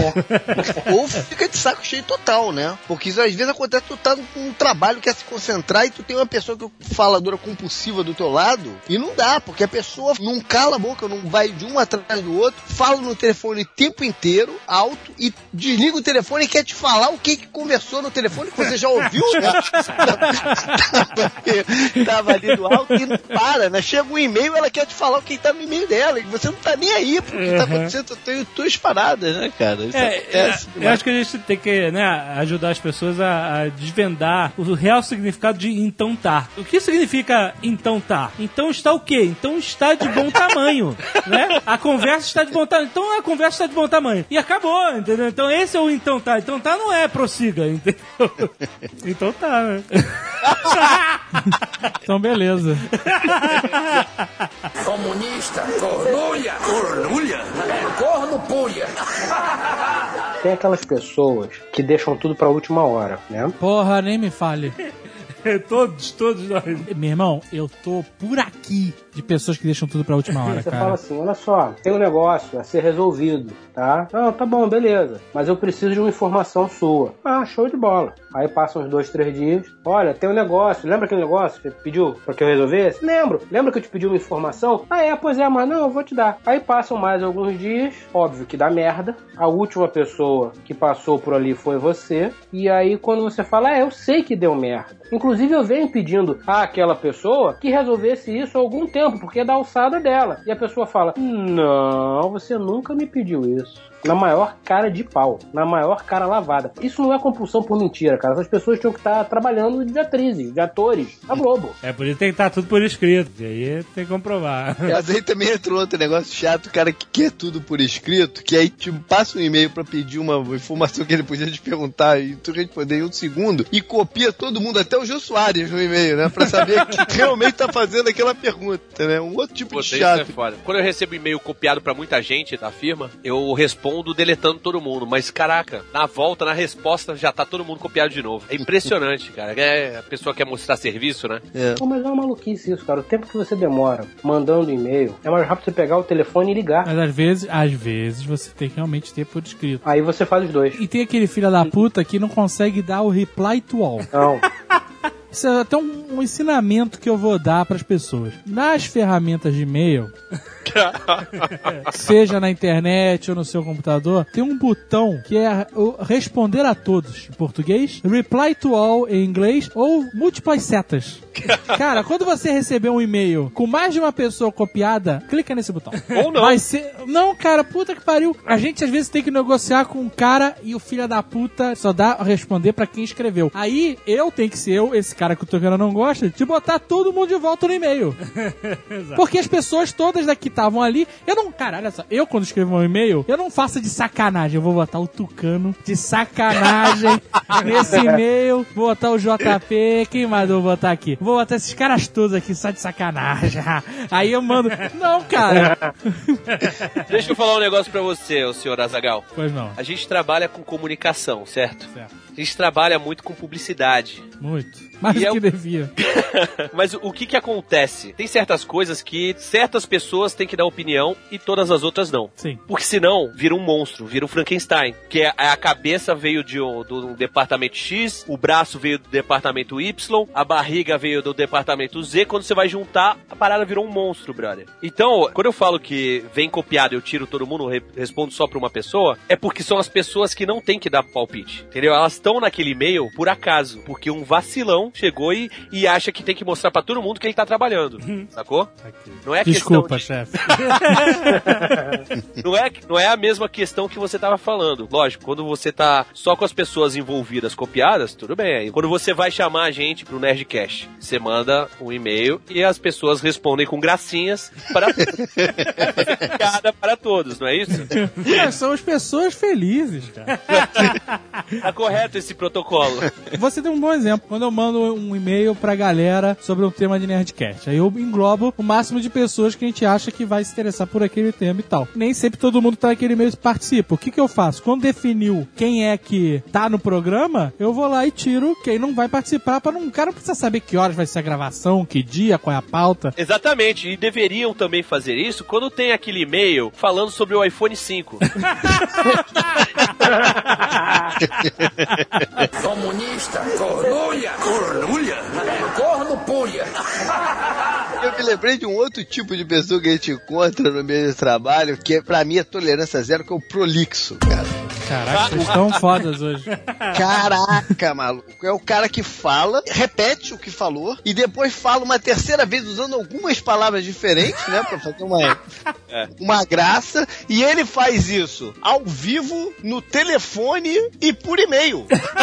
[LAUGHS] Ou fica de saco cheio total, né? Porque isso às vezes acontece, tu tá com um trabalho, quer se concentrar e tu tem uma pessoa que é faladora compulsiva do teu lado e não dá, porque a pessoa não cala a boca, não vai de um atrás do outro, fala no telefone o tempo inteiro, alto, e desliga o telefone e quer te falar o que, que conversou no telefone que você já ouviu, [LAUGHS] né? Tava ali do alto e não para, né? Chega um e-mail, ela quer te falar o que tá no e-mail dela, e você não tá nem aí porque tá acontecendo, tu tem tuas paradas, né, cara? Isso É, é, acontece eu acho que a gente tem que né, ajudar as pessoas a, a desvendar o real significado de então tá. O que significa então tá? Então está o quê? Então está de bom tamanho, [LAUGHS] né? A conversa está de bom tamanho. Então a conversa está de bom tamanho. E acabou, entendeu? Então esse é o então tá. Então tá não é prossiga, entendeu? [LAUGHS] Então tá, né? [LAUGHS] Então beleza. Comunista, cornulha. Cornulha? É corno puia. Tem aquelas pessoas que deixam tudo pra última hora, né? Porra, nem me fale. todos, todos nós. Meu irmão, eu tô por aqui de pessoas que deixam tudo pra última hora, [LAUGHS] Você fala cara. assim, olha só, tem um negócio a ser resolvido, tá? Não, tá bom, beleza. Mas eu preciso de uma informação sua. Ah, show de bola. Aí passam uns dois, três dias. Olha, tem um negócio. Lembra aquele negócio que você pediu pra que eu resolvesse? Lembro. Lembra que eu te pedi uma informação? Ah, é, pois é, mas não, eu vou te dar. Aí passam mais alguns dias. Óbvio que dá merda. A última pessoa que passou por ali foi você. E aí quando você fala, é, eu sei que deu merda. Inclusive eu venho pedindo àquela pessoa que resolvesse isso há algum tempo, porque é da alçada dela. E a pessoa fala: Não, você nunca me pediu isso. Na maior cara de pau, na maior cara lavada. Isso não é compulsão por mentira, cara. Essas pessoas tinham que estar trabalhando de atrizes, de atores, na Globo. É por isso que tem que estar tudo por escrito. E aí tem que comprovar. Mas aí também entrou outro negócio chato, o cara que quer tudo por escrito, que aí tipo, passa um e-mail pra pedir uma informação que ele podia te perguntar e tu responder em um segundo e copia todo mundo, até o Jô Soares no e-mail, né? Pra saber que [LAUGHS] realmente tá fazendo aquela pergunta, né? Um outro tipo Pô, de isso é chato. foda. Quando eu recebo e-mail copiado pra muita gente da firma, eu respondo deletando todo mundo. Mas caraca, na volta, na resposta, já tá todo mundo copiado de novo. É impressionante, cara. É, a pessoa quer mostrar serviço, né? Pô, mas é uma maluquice isso, cara. O tempo que você demora mandando e-mail é mais rápido você pegar o telefone e ligar. Mas às vezes, às vezes, você tem que realmente ter por escrito. Aí você faz os dois. E tem aquele filho da puta que não consegue dar o reply to all. Não. [LAUGHS] Isso é até um, um ensinamento que eu vou dar pras pessoas. Nas ferramentas de e-mail, [LAUGHS] seja na internet ou no seu computador, tem um botão que é responder a todos em português, reply to all em inglês ou múltiplas setas. [LAUGHS] Cara, quando você receber um e-mail com mais de uma pessoa copiada, clica nesse botão. Ou não. Vai ser... Não, cara, puta que pariu. A gente às vezes tem que negociar com um cara e o filho da puta só dá a responder pra quem escreveu. Aí eu tenho que ser eu, esse cara que tô querendo não gosta de botar todo mundo de volta no e-mail. [LAUGHS] Porque as pessoas todas daqui estavam ali. Eu não. Cara, olha só. Eu, quando escrevo um e-mail, eu não faço de sacanagem. Eu vou botar o Tucano de sacanagem [LAUGHS] nesse e-mail. Vou botar o JP. Quem mais eu vou botar aqui? Vou botar esses caras todos aqui só de sacanagem. [LAUGHS] Aí eu mando. Não, cara. [LAUGHS] Deixa eu falar um negócio pra você, o senhor Azagal. Pois não. A gente trabalha com comunicação, certo? Certo. A gente trabalha muito com publicidade. Muito. Mais do é que o- devia. [LAUGHS] Mas o que que acontece? Tem certas coisas que certas pessoas têm que dar opinião e todas as outras não. Sim. Porque senão vira um monstro, vira um Frankenstein. Que é a cabeça veio de um, do departamento X, o braço veio do departamento Y, a barriga veio do departamento Z. Quando você vai juntar, a parada virou um monstro, brother. Então, quando eu falo que vem copiado e eu tiro todo mundo, re- respondo só pra uma pessoa, é porque são as pessoas que não têm que dar palpite. Entendeu? Elas estão naquele e-mail por acaso. Porque um vacilão chegou e, e acha que tem que mostrar pra todo mundo que ele tá trabalhando. Sacou? Não é Desculpa, questão de- chefe. [LAUGHS] não é, não é a mesma questão que você tava falando. Lógico, quando você tá só com as pessoas envolvidas copiadas, tudo bem. Quando você vai chamar a gente pro Nerdcast, você manda um e-mail e as pessoas respondem com gracinhas para [LAUGHS] piada para todos, não é isso? É, são as pessoas felizes, cara. [LAUGHS] Tá correto esse protocolo. Você deu um bom exemplo. Quando eu mando um e-mail pra galera sobre um tema de Nerdcast, aí eu englobo o máximo de pessoas que a gente acha que vai se interessar por aquele tema e tal. Nem sempre todo mundo tá naquele e-mail e participa. O que que eu faço? Quando definiu quem é que tá no programa, eu vou lá e tiro quem não vai participar para não, o cara não precisa saber que horas vai ser a gravação, que dia, qual é a pauta. Exatamente, e deveriam também fazer isso quando tem aquele e-mail falando sobre o iPhone 5. [LAUGHS] [LAUGHS] Comunista, cornulha, cornulha, corno pulha. [LAUGHS] Eu me lembrei de um outro tipo de pessoa que a gente encontra no meio de trabalho, que é, pra mim é tolerância zero, que é o prolixo, cara. Caraca, vocês estão fodas hoje. Caraca, maluco. É o cara que fala, repete o que falou, e depois fala uma terceira vez usando algumas palavras diferentes, né? Pra fazer uma, [LAUGHS] uma graça. E ele faz isso ao vivo, no telefone e por e-mail. [LAUGHS]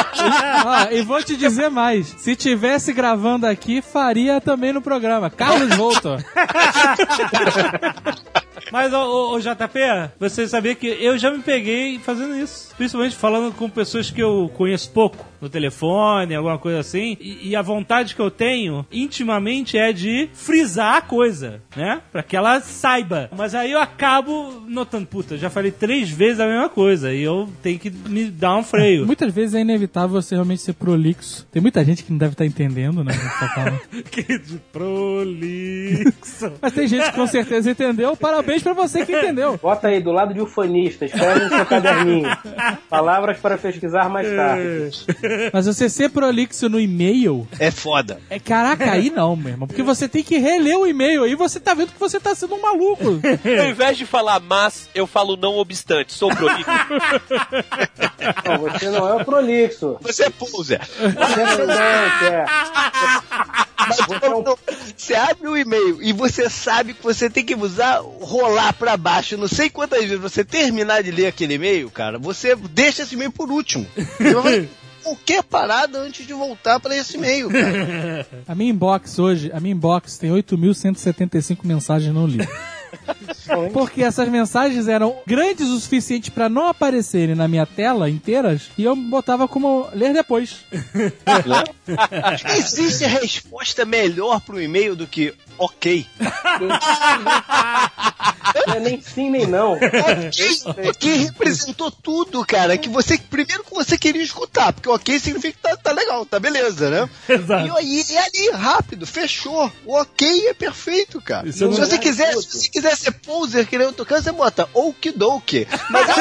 Ah, e vou te dizer mais. Se tivesse gravando aqui, faria também no programa. Carlos Voltor. [LAUGHS] Mas, ô, ô, JP, você sabia que eu já me peguei fazendo isso. Principalmente falando com pessoas que eu conheço pouco, no telefone, alguma coisa assim. E, e a vontade que eu tenho, intimamente, é de frisar a coisa, né? Pra que ela saiba. Mas aí eu acabo notando, puta, já falei três vezes a mesma coisa. E eu tenho que me dar um freio. [LAUGHS] Muitas vezes é inevitável você realmente ser prolixo. Tem muita gente que não deve estar entendendo, né? [LAUGHS] tá que de prolixo. Mas tem gente que com certeza entendeu. Parabéns pra você que entendeu. Bota aí do lado de ufanista, escreve no seu caderninho. [LAUGHS] Palavras para pesquisar mais tarde. Mas você ser prolixo no e-mail, É foda. é caraca, aí não, meu irmão. Porque você tem que reler o e-mail. Aí você tá vendo que você tá sendo um maluco. [LAUGHS] Ao invés de falar mas, eu falo não obstante. Sou prolixo. [LAUGHS] Não, você não é o prolixo. Você é poser. Você é pedante, é. Mas quando você abre o e-mail e você sabe que você tem que usar rolar pra baixo, não sei quantas vezes você terminar de ler aquele e-mail, cara, você deixa esse e-mail por último. Você [LAUGHS] vai qualquer parada antes de voltar pra esse cara. [LAUGHS] A minha inbox hoje, a minha inbox tem 8.175 mensagens não lidas. Porque essas mensagens eram grandes o suficiente pra não aparecerem na minha tela inteiras e eu botava como ler depois. [LAUGHS] Existe resposta melhor pro e-mail do que ok. Não é nem sim nem não. Ok, ok representou tudo, cara. Que você, primeiro que você queria escutar, porque ok significa que tá, tá legal, tá beleza, né? Exato. E aí, e ali, rápido, fechou. O ok é perfeito, cara. Se você quiser, se você quiser ser poser, que nem eu tocando, você bota okidoki. Mas é o.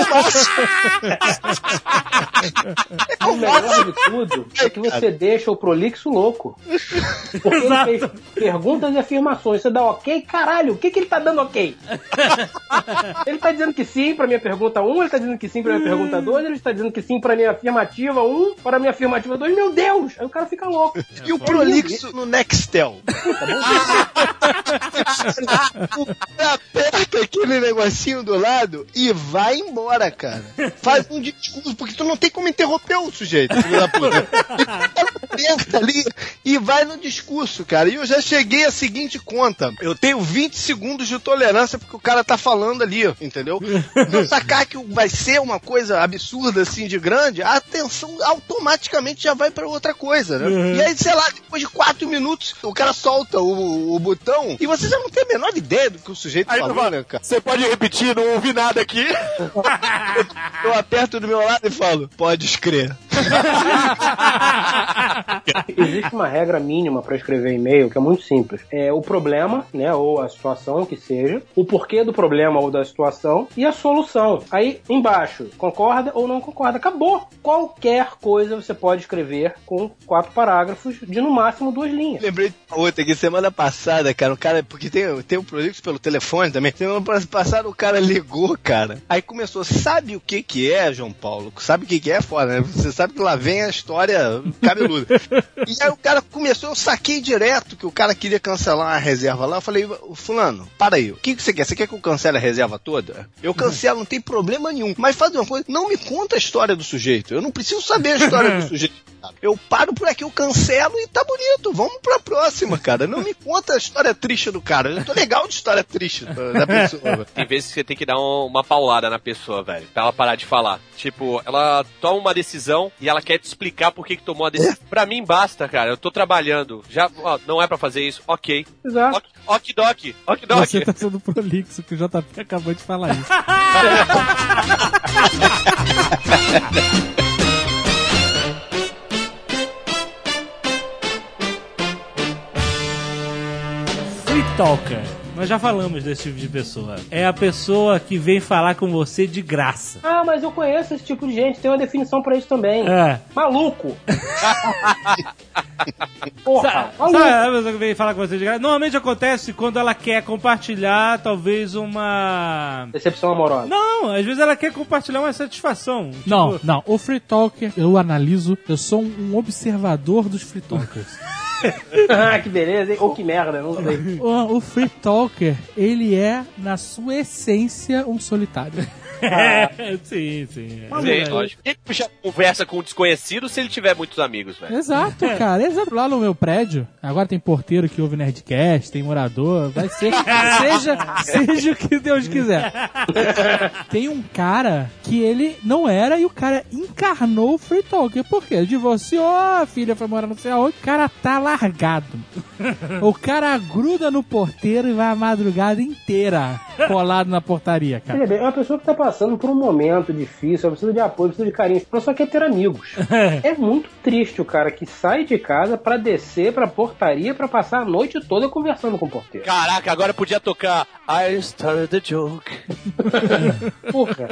É O o melhor de tudo é que você deixa o prolixo louco. Porque ele Exato. fez perguntas e afirmações. Você dá ok, caralho, o que, que ele tá dando ok? [LAUGHS] ele tá dizendo que sim pra minha pergunta 1, ele tá dizendo que sim pra minha pergunta 2, ele está dizendo que sim pra minha afirmativa 1, para minha afirmativa 2. Meu Deus! Aí o cara fica louco. E o prolixo no Nextel. [LAUGHS] Aperta aquele negocinho do lado e vai embora, cara. Faz um discurso, porque tu não tem como interromper o sujeito, filho da puta. Senta ali e vai no discurso, cara. E eu já cheguei à seguinte conta. Eu tenho 20 segundos de tolerância porque o cara tá falando ali, entendeu? Não sacar que vai ser uma coisa absurda assim de grande, a atenção automaticamente já vai pra outra coisa, né? E aí, sei lá, depois de 4 minutos, o cara solta o, o botão e você já não tem a menor ideia do que o sujeito Aí tu fala? Você pode repetir, não ouvi nada aqui. [LAUGHS] Eu aperto do meu lado e falo, pode escrever. [LAUGHS] Existe uma regra mínima para escrever e-mail que é muito simples. É o problema, né, ou a situação que seja, o porquê do problema ou da situação e a solução. Aí embaixo, concorda ou não concorda. Acabou. Qualquer coisa você pode escrever com quatro parágrafos de no máximo duas linhas. Lembrei de uma outra que semana passada, cara, um cara, porque tem, tem um projeto pelo telefone também. Semana passada o cara ligou, cara. Aí começou, sabe o que que é, João Paulo? Sabe o que que é foda, né? Você sabe que lá vem a história cabeluda. [LAUGHS] e aí o cara começou, eu saquei direto que o cara queria cancelar a reserva lá. Eu falei, fulano, para aí, o que que você quer? Você quer que eu cancele a reserva toda? Eu cancelo, não tem problema nenhum. Mas faz uma coisa, não me conta a história do sujeito. Eu não preciso saber a história do [LAUGHS] sujeito. Cara. Eu paro por aqui, eu cancelo e tá bonito. Vamos pra próxima, cara. Não me [LAUGHS] conta a história triste do cara. Eu tô legal de história triste da [LAUGHS] pessoa. Tem vezes que você tem que dar um- uma paulada na pessoa, velho, pra ela parar de falar. Tipo, ela toma uma decisão e ela quer te explicar por que, que tomou a decisão. Pra mim basta, cara. Eu tô trabalhando. Já, ó, não é pra fazer isso. Ok. Exato. Ok, ok, doc. Ok, doc. Você tá sendo prolixo, que o JP acabou de falar isso. [LAUGHS] Free Talker. Nós já falamos desse tipo de pessoa. É a pessoa que vem falar com você de graça. Ah, mas eu conheço esse tipo de gente, tem uma definição pra isso também. É. Maluco! [LAUGHS] Porra, Sabe, maluco! sabe a pessoa que vem falar com você de graça? Normalmente acontece quando ela quer compartilhar, talvez, uma. Decepção amorosa. Não, às vezes ela quer compartilhar uma satisfação. Tipo, Não, não. O Free Talker, eu analiso, eu sou um um observador dos Free Talkers. [LAUGHS] [LAUGHS] Ah, que beleza, hein? Ou que merda, não sei. o, o Free Talker, ele é, na sua essência, um solitário. [LAUGHS] sim, sim. é Sim, verdade. lógico. Quem puxa conversa com um desconhecido se ele tiver muitos amigos, velho? Exato, cara. Exato. Lá no meu prédio, agora tem porteiro que ouve Nerdcast, tem morador, vai ser. [LAUGHS] seja, seja o que Deus quiser. Tem um cara que ele não era e o cara encarnou o Free Talker. Por quê? Divorciou, a filha foi morar não sei aonde, o cara tá largado. O cara gruda no porteiro e vai a madrugada inteira colado na portaria, cara. Veja bem, é uma pessoa que tá passando por um momento difícil, ela precisa de apoio, precisa de carinho, ela só quer ter amigos. [LAUGHS] é muito triste o cara que sai de casa pra descer pra portaria pra passar a noite toda conversando com o porteiro. Caraca, agora podia tocar I started the joke. [LAUGHS] Porra.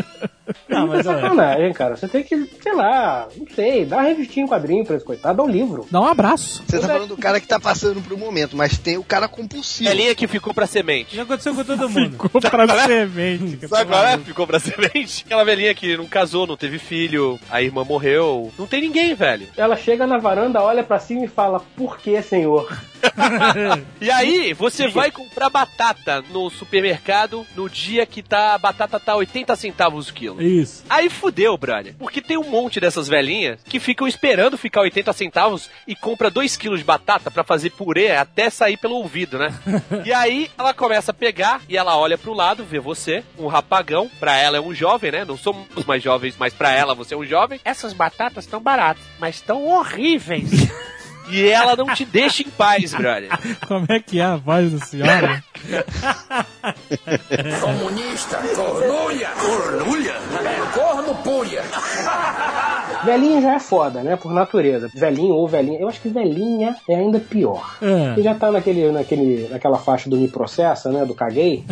Não, mas é sacanagem, cara. Você tem que, sei lá, não sei, dá uma revistinha em quadrinho pra esse coitado, dá um livro. Dá um abraço. Você tá falando do cara que tá passando por um momento, mas tem o cara compulsivo. Galinha que ficou pra semente. já aconteceu com todo [LAUGHS] mundo. Ficou pra semente. que Sabe tá qual é? Ficou pra semente. Aquela velhinha que não casou, não teve filho, a irmã morreu. Não tem ninguém, velho. Ela chega na varanda, olha pra cima e fala, por que, senhor? [LAUGHS] E aí, você vai comprar batata no supermercado no dia que tá a batata tá 80 centavos o quilo. Isso. Aí fudeu, brother. Porque tem um monte dessas velhinhas que ficam esperando ficar 80 centavos e compra 2 quilos de batata pra fazer purê até sair pelo ouvido, né? [LAUGHS] e aí ela começa a pegar e ela olha pro lado, vê você, um rapagão. Pra ela é um jovem, né? Não somos os mais jovens, mas pra ela você é um jovem. Essas batatas estão baratas, mas estão horríveis. [LAUGHS] E ela não te deixa em paz, brother. [LAUGHS] Como é que é a voz da senhora? [LAUGHS] Comunista, cornulha, cornulha, corno pulha. [LAUGHS] Velhinha já é foda, né? Por natureza. Velhinho ou velhinha. Eu acho que velhinha é ainda pior. É. Já tá naquele, naquele, naquela faixa do me processa, né? Do caguei.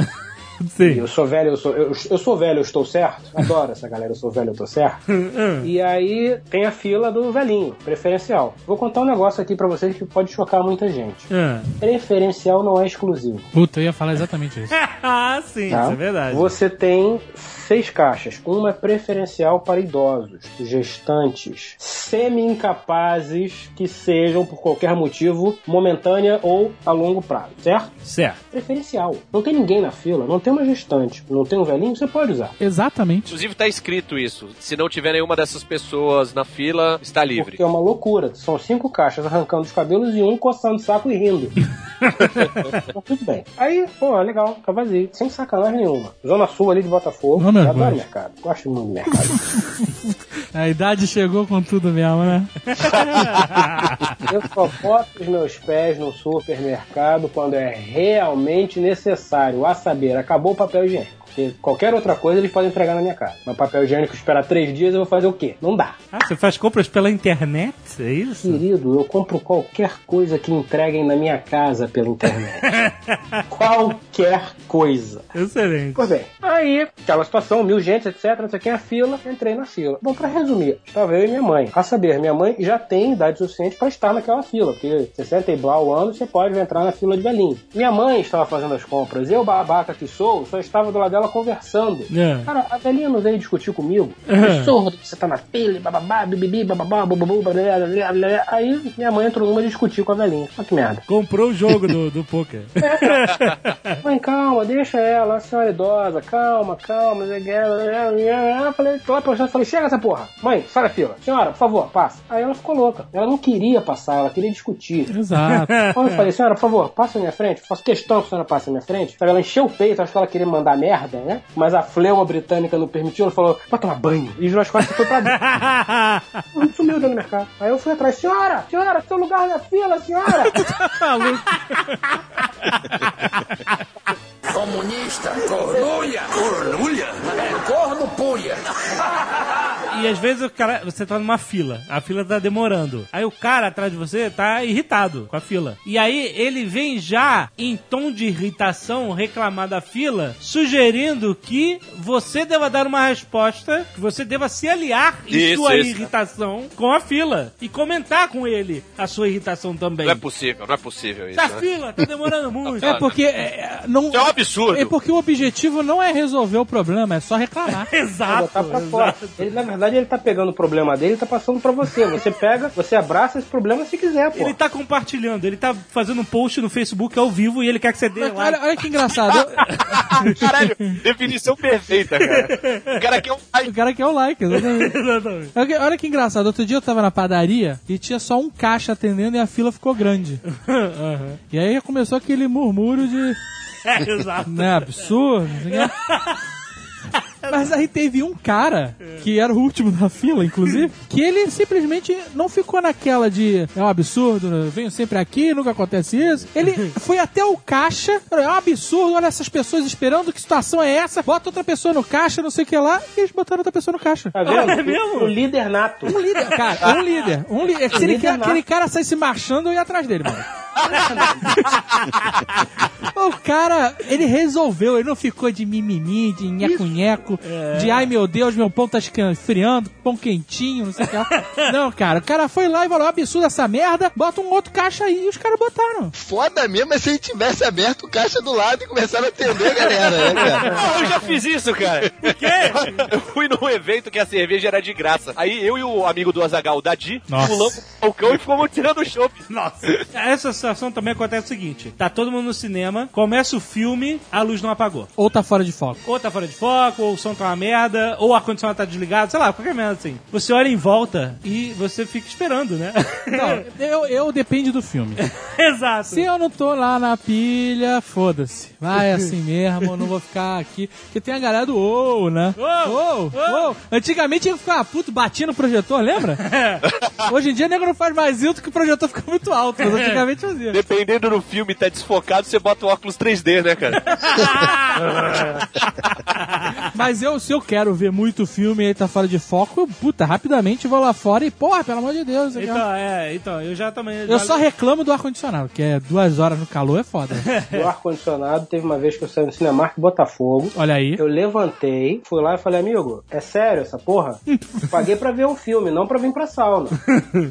[LAUGHS] Sim. Eu sou velho, eu sou, eu, eu sou velho, eu estou certo. Adoro essa galera, eu sou velho, eu tô certo. [LAUGHS] e aí tem a fila do velhinho, preferencial. Vou contar um negócio aqui pra vocês que pode chocar muita gente. Ah. Preferencial não é exclusivo. Puta, eu ia falar exatamente isso. [LAUGHS] ah, sim, tá? isso é verdade. Você tem seis caixas. Uma é preferencial para idosos, gestantes, semi-incapazes que sejam, por qualquer motivo, momentânea ou a longo prazo, certo? Certo. Preferencial. Não tem ninguém na fila, não tem uma gestante, não tem um velhinho, você pode usar. Exatamente. Inclusive tá escrito isso. Se não tiver nenhuma dessas pessoas na fila, está livre. Porque é uma loucura. São cinco caixas arrancando os cabelos e um coçando o saco e rindo. [LAUGHS] Então, tudo bem. Aí, pô, legal, tá vazio. Sem sacanagem nenhuma. Zona Sul ali de Botafogo. Oh, Eu adoro Deus. mercado. Gosto muito de mercado. A idade chegou com tudo mesmo, né? [LAUGHS] Eu só boto os meus pés no supermercado quando é realmente necessário. A saber, acabou o papel higiênico. Porque qualquer outra coisa eles podem entregar na minha casa. Mas papel higiênico esperar três dias, eu vou fazer o quê? Não dá. Ah, você faz compras pela internet? É isso? Querido, eu compro qualquer coisa que entreguem na minha casa pela internet. [LAUGHS] qualquer coisa. Excelente. Pois bem, aí, aquela situação, mil gente, etc, não sei quem, a fila, entrei na fila. Bom, pra resumir, estava eu e minha mãe. A saber, minha mãe já tem idade suficiente para estar naquela fila, porque 60 e blau anos você pode entrar na fila de velhinho. Minha mãe estava fazendo as compras, eu, babaca que sou, só estava do lado dela conversando. É. Cara, a velhinha não veio discutir comigo. É. Absurdo que você tá na fila, e bababá, bibibi, bababá, bububu. Aí minha mãe entrou numa discutir com a velhinha. Olha que merda. Comprou o jogo do, do poker. [LAUGHS] Mãe, calma, deixa ela, a senhora é idosa, calma, calma. Eu falei, tô lá postando, falei, chega essa porra. Mãe, sai da fila. Senhora, por favor, passa. Aí ela ficou louca. Ela não queria passar, ela queria discutir. Exato. [LAUGHS] Quando eu falei, senhora, por favor, passa na minha frente, faço questão que a senhora passe na minha frente. Ela encheu o peito, acho que ela queria mandar merda, né? Mas a fleuma britânica não permitiu, ela falou, vai tomar banho. E virou as costas e foi pra dentro. [LAUGHS] Sumiu dentro do mercado. Aí eu fui atrás, senhora, senhora, seu lugar na fila, senhora. Comunista, cornulha. Cornulha? É, corno puia. [LAUGHS] E às vezes o cara, você tá numa fila, a fila tá demorando. Aí o cara atrás de você tá irritado com a fila. E aí ele vem já em tom de irritação reclamar da fila, sugerindo que você deva dar uma resposta, que você deva se aliar em Isso, sua isso. irritação com a fila e comentar com ele a sua irritação também. Não é possível, não é possível isso. Da né? fila, tá demorando [LAUGHS] muito. É porque é, não. Isso é um absurdo. É porque o objetivo não é resolver o problema, é só reclamar. [LAUGHS] Exato. fora. Ele, na verdade, ele tá pegando o problema dele e tá passando pra você. Você pega, você abraça esse problema se quiser, pô. Ele tá compartilhando, ele tá fazendo um post no Facebook ao vivo e ele quer que você dê Mas like. olha, olha que engraçado. Eu- [LAUGHS] Caralho, definição perfeita, cara. O cara quer um o cara quer o like, exatamente. [LAUGHS] Exatamente. Olha que- engraçado, outro dia eu tava na padaria e tinha só um caixa atendendo e a fila ficou grande. [LAUGHS] E aí começou aquele murmúrio de. É, exato. Né, absurdo, não sei o quê. Mas aí teve um cara, que era o último da fila, inclusive, [LAUGHS] que ele simplesmente não ficou naquela de é um absurdo, eu venho sempre aqui, nunca acontece isso. Ele [LAUGHS] foi até o caixa, falou, é um absurdo, olha essas pessoas esperando, que situação é essa? Bota outra pessoa no caixa, não sei o que lá, e eles botaram outra pessoa no caixa. Tá vendo? É mesmo? O líder nato. Um líder, cara, um líder. Um li- [LAUGHS] Se ele Líder aquele cara sai se marchando, eu ia atrás dele, mano. [LAUGHS] o cara, ele resolveu, ele não ficou de mimimi, de nheco-nheco, de ai meu Deus, meu pão tá esfriando, pão quentinho, não sei o que lá. [LAUGHS] Não, cara, o cara foi lá e falou, absurdo essa merda, bota um outro caixa aí, e os caras botaram. Foda mesmo é se ele tivesse aberto o caixa do lado e começado a atender a galera, né, cara? [LAUGHS] Não, eu já fiz isso, cara. Por quê? Eu fui num evento que a cerveja era de graça. Aí eu e o amigo do Azagal, o Dadi, pulamos o balcão e fomos tirando o chopp. Nossa. Essa situação também acontece o seguinte: tá todo mundo no cinema, começa o filme, a luz não apagou. Ou tá fora de foco. Ou tá fora de foco, ou o som tá uma merda, ou o ar-condicionado tá desligado, sei lá, qualquer merda assim. Você olha em volta e você fica esperando, né? [LAUGHS] Não, eu, eu depende do filme. [LAUGHS] Exato. Se eu não tô lá na pilha, foda-se. Vai [LAUGHS] assim mesmo, eu não vou ficar aqui. Porque tem a galera do ou, né? Ou, ou. Antigamente que ficar puto, batia no projetor, lembra? Hoje em dia o nego não faz mais isso que o projetor fica muito alto. Mas antigamente fazia. Dependendo do filme, tá desfocado, você bota o óculos 3D, né, cara? [LAUGHS] Mas eu, se eu quero ver muito filme e ele tá fora de foco, eu, puta, rapidamente vou lá fora e, porra, pelo amor de Deus. isso aqui é Então, é, então, eu já também. Eu só reclamo do ar-condicionado, que é duas horas no calor é foda. [LAUGHS] Do ar-condicionado, teve uma vez que eu saí no Cinemark Botafogo. Olha aí. Eu levantei, fui lá e falei, amigo, é sério essa porra? [LAUGHS] Paguei pra ver um filme, não pra vir pra sauna.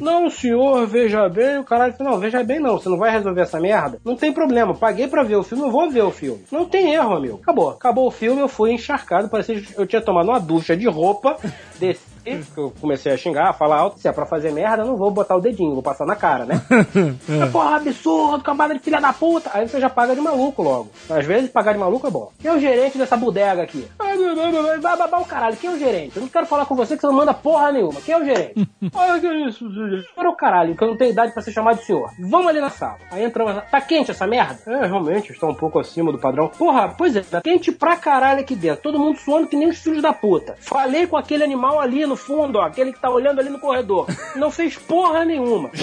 não, senhor, veja bem. O caralho falou, não, veja bem não, você não vai resolver essa merda? Não tem problema, paguei pra ver o filme, eu vou ver o filme. Não tem erro, amigo. Acabou. Acabou o filme, eu fui encharcado, parecia que eu tinha tomado uma ducha de roupa, [LAUGHS] desci E eu comecei a xingar, a falar alto. Se é pra fazer merda, eu não vou botar o dedinho, vou passar na cara, né? [LAUGHS] É, Porra, absurdo, cambada de filha da puta. Aí você já paga de maluco logo. Às vezes, pagar de maluco é bom. Quem é o gerente dessa bodega aqui? Vai babar o caralho. Quem é o gerente? Eu não quero falar com você que você não manda porra nenhuma. Quem é o gerente? [LAUGHS] Olha que isso, gerente. Para o caralho, que eu não tenho idade pra ser chamado de senhor. Vamos ali na sala. Aí entramos. na- Tá quente essa merda? É, realmente, está um pouco acima do padrão. Porra, pois é, tá quente pra caralho aqui dentro. Todo mundo suando que nem os filhos da puta. Falei com aquele animal ali no fundo, ó. Aquele que tá olhando ali no corredor. Não fez porra nenhuma. [LAUGHS]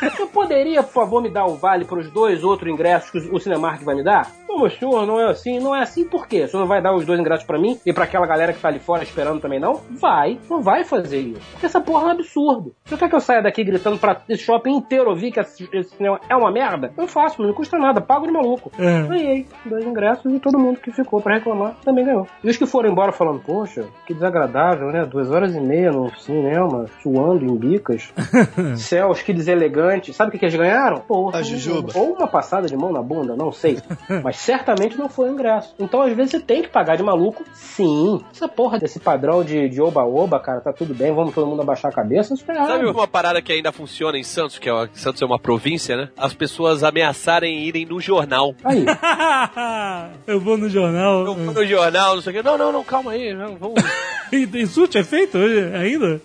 Você poderia, por favor, me dar o vale para os dois outros ingressos que o Cinemark vai me dar? Como senhor, não é assim? Não é assim por quê? O senhor não vai dar os dois ingressos para mim e para aquela galera que tá ali fora esperando também, não? Vai, não vai fazer isso. Porque essa porra é um absurdo. Você quer que eu saia daqui gritando pra esse shopping inteiro ouvir que esse, esse cinema é uma merda? Eu faço, não me custa nada, pago de maluco. É. Ganhei dois ingressos e todo mundo que ficou pra reclamar também ganhou. E os que foram embora falando, poxa, que desagradável, né? Duas horas e meia no cinema, suando em bicas. [LAUGHS] Céus, que deselegante. Sabe o que, que eles ganharam? Porra, A jujuba. Ou uma passada de mão na bunda, não sei. Mas [LAUGHS] certamente não foi o ingresso. Então, às vezes, você tem que pagar de maluco, sim. Essa porra desse padrão de de oba-oba, cara, tá tudo bem, vamos todo mundo abaixar a cabeça, isso é errado. Sabe uma parada que ainda funciona em Santos, que é uma- Santos é uma província, né? As pessoas ameaçarem irem no jornal. Aí, [LAUGHS] eu vou no jornal. Eu vou no jornal, não sei o quê. Não, não, não, calma aí. Não, vamos... E [LAUGHS] tem surto é feito hoje ainda?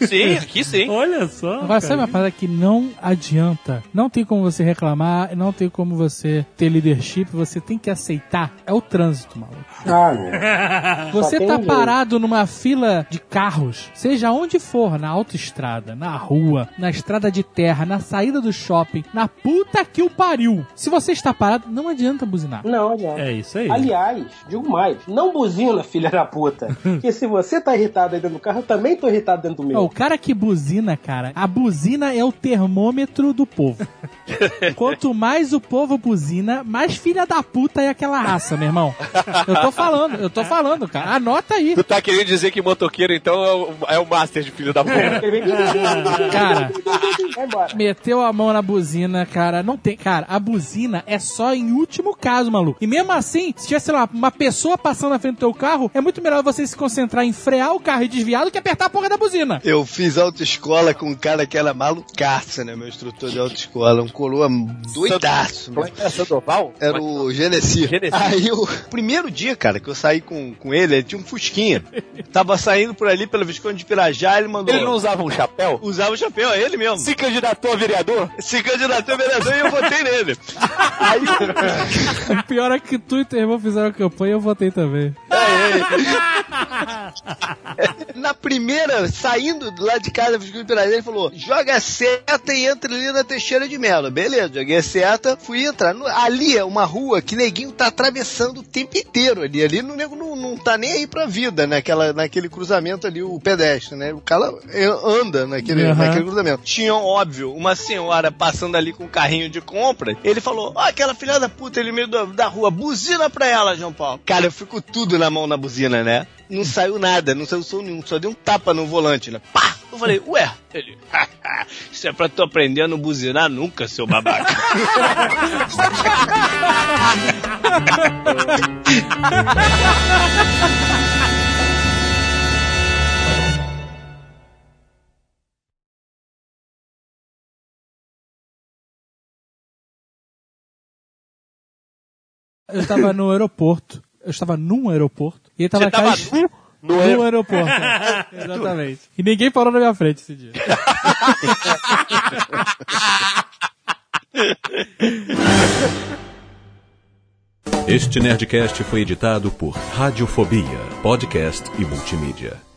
Sim, aqui sim. Olha só. Sabe cara. uma parada que não adianta? Não tem como você reclamar, não tem como você ter leadership, você tem que aceitar. É o trânsito, maluco. ah. [LAUGHS] Você tá jeito. parado numa fila de carros, seja onde for, na autoestrada, na rua, na estrada de terra, na saída do shopping, na puta que o pariu. Se você está parado, não adianta buzinar. Não adianta. É isso aí. Aliás, digo mais, não buzina, filha da puta. [LAUGHS] Porque se você tá irritado aí dentro do carro, eu também tô irritado dentro do meu. O cara que buzina, cara, a buzina é o termômetro do povo. [LAUGHS] Quanto mais o povo buzina, mais filha da puta é aquela raça, meu irmão. Eu tô falando, eu tô falando, cara. Anota aí. Tu tá querendo dizer que motoqueiro, então, é o, é o master de filho da puta. Vem... Cara, Vai embora. meteu a mão na buzina, cara. Não tem. Cara, a buzina é só em último caso, maluco. E mesmo assim, se tivesse, sei lá, uma pessoa passando na frente do teu carro, é muito melhor você se concentrar em frear o carro e desviar do que apertar a porra da buzina. Eu fiz autoescola com um cara que era malucaça, né? Meu instrutor de autoescola. Um coroa doidaço. É é, Sandoval? Era o Genesi. Genesi. Aí o primeiro dia, cara, que eu saí com, com ele, ele tinha um Fusquinha. Tava saindo por ali pela Visconde de Pirajá, ele mandou. Ele não usava um chapéu? Usava o chapéu, é ele mesmo. Se candidatou a vereador? Se candidatou a vereador e eu votei nele. [LAUGHS] Aí O pior é que tu e teu irmão fizeram campanha e eu votei também. [LAUGHS] Na primeira, saindo lá de casa, Visconde de Pirajá, ele falou: joga a seta e entra ali na Teixeira de Melo. Beleza, joguei a seta, fui entrar. No- Ali é uma rua que neguinho tá atravessando o tempo inteiro ali. Ali o nego não, não tá nem aí pra vida, naquela, naquele cruzamento ali, o pedestre, né? O cara anda naquele, Aham. naquele cruzamento. Tinha, óbvio, uma senhora passando ali com um carrinho de compra. Ele falou: Ó, aquela filha da puta ali no meio da, da rua, buzina pra ela, João Paulo. Cara, eu fico tudo na mão na buzina, né? Não saiu nada, não saiu som nenhum, só deu um tapa no volante, né? Pá! Eu falei, ué, ele, [LAUGHS] isso é pra tu aprender a não buzinar nunca, seu babaca. Eu estava no aeroporto. Eu estava num aeroporto. E ele tava Você tava nu? No no aeroporto. [LAUGHS] Exatamente. E ninguém parou na minha frente esse dia. Este Nerdcast foi editado por Radiofobia, podcast e multimídia.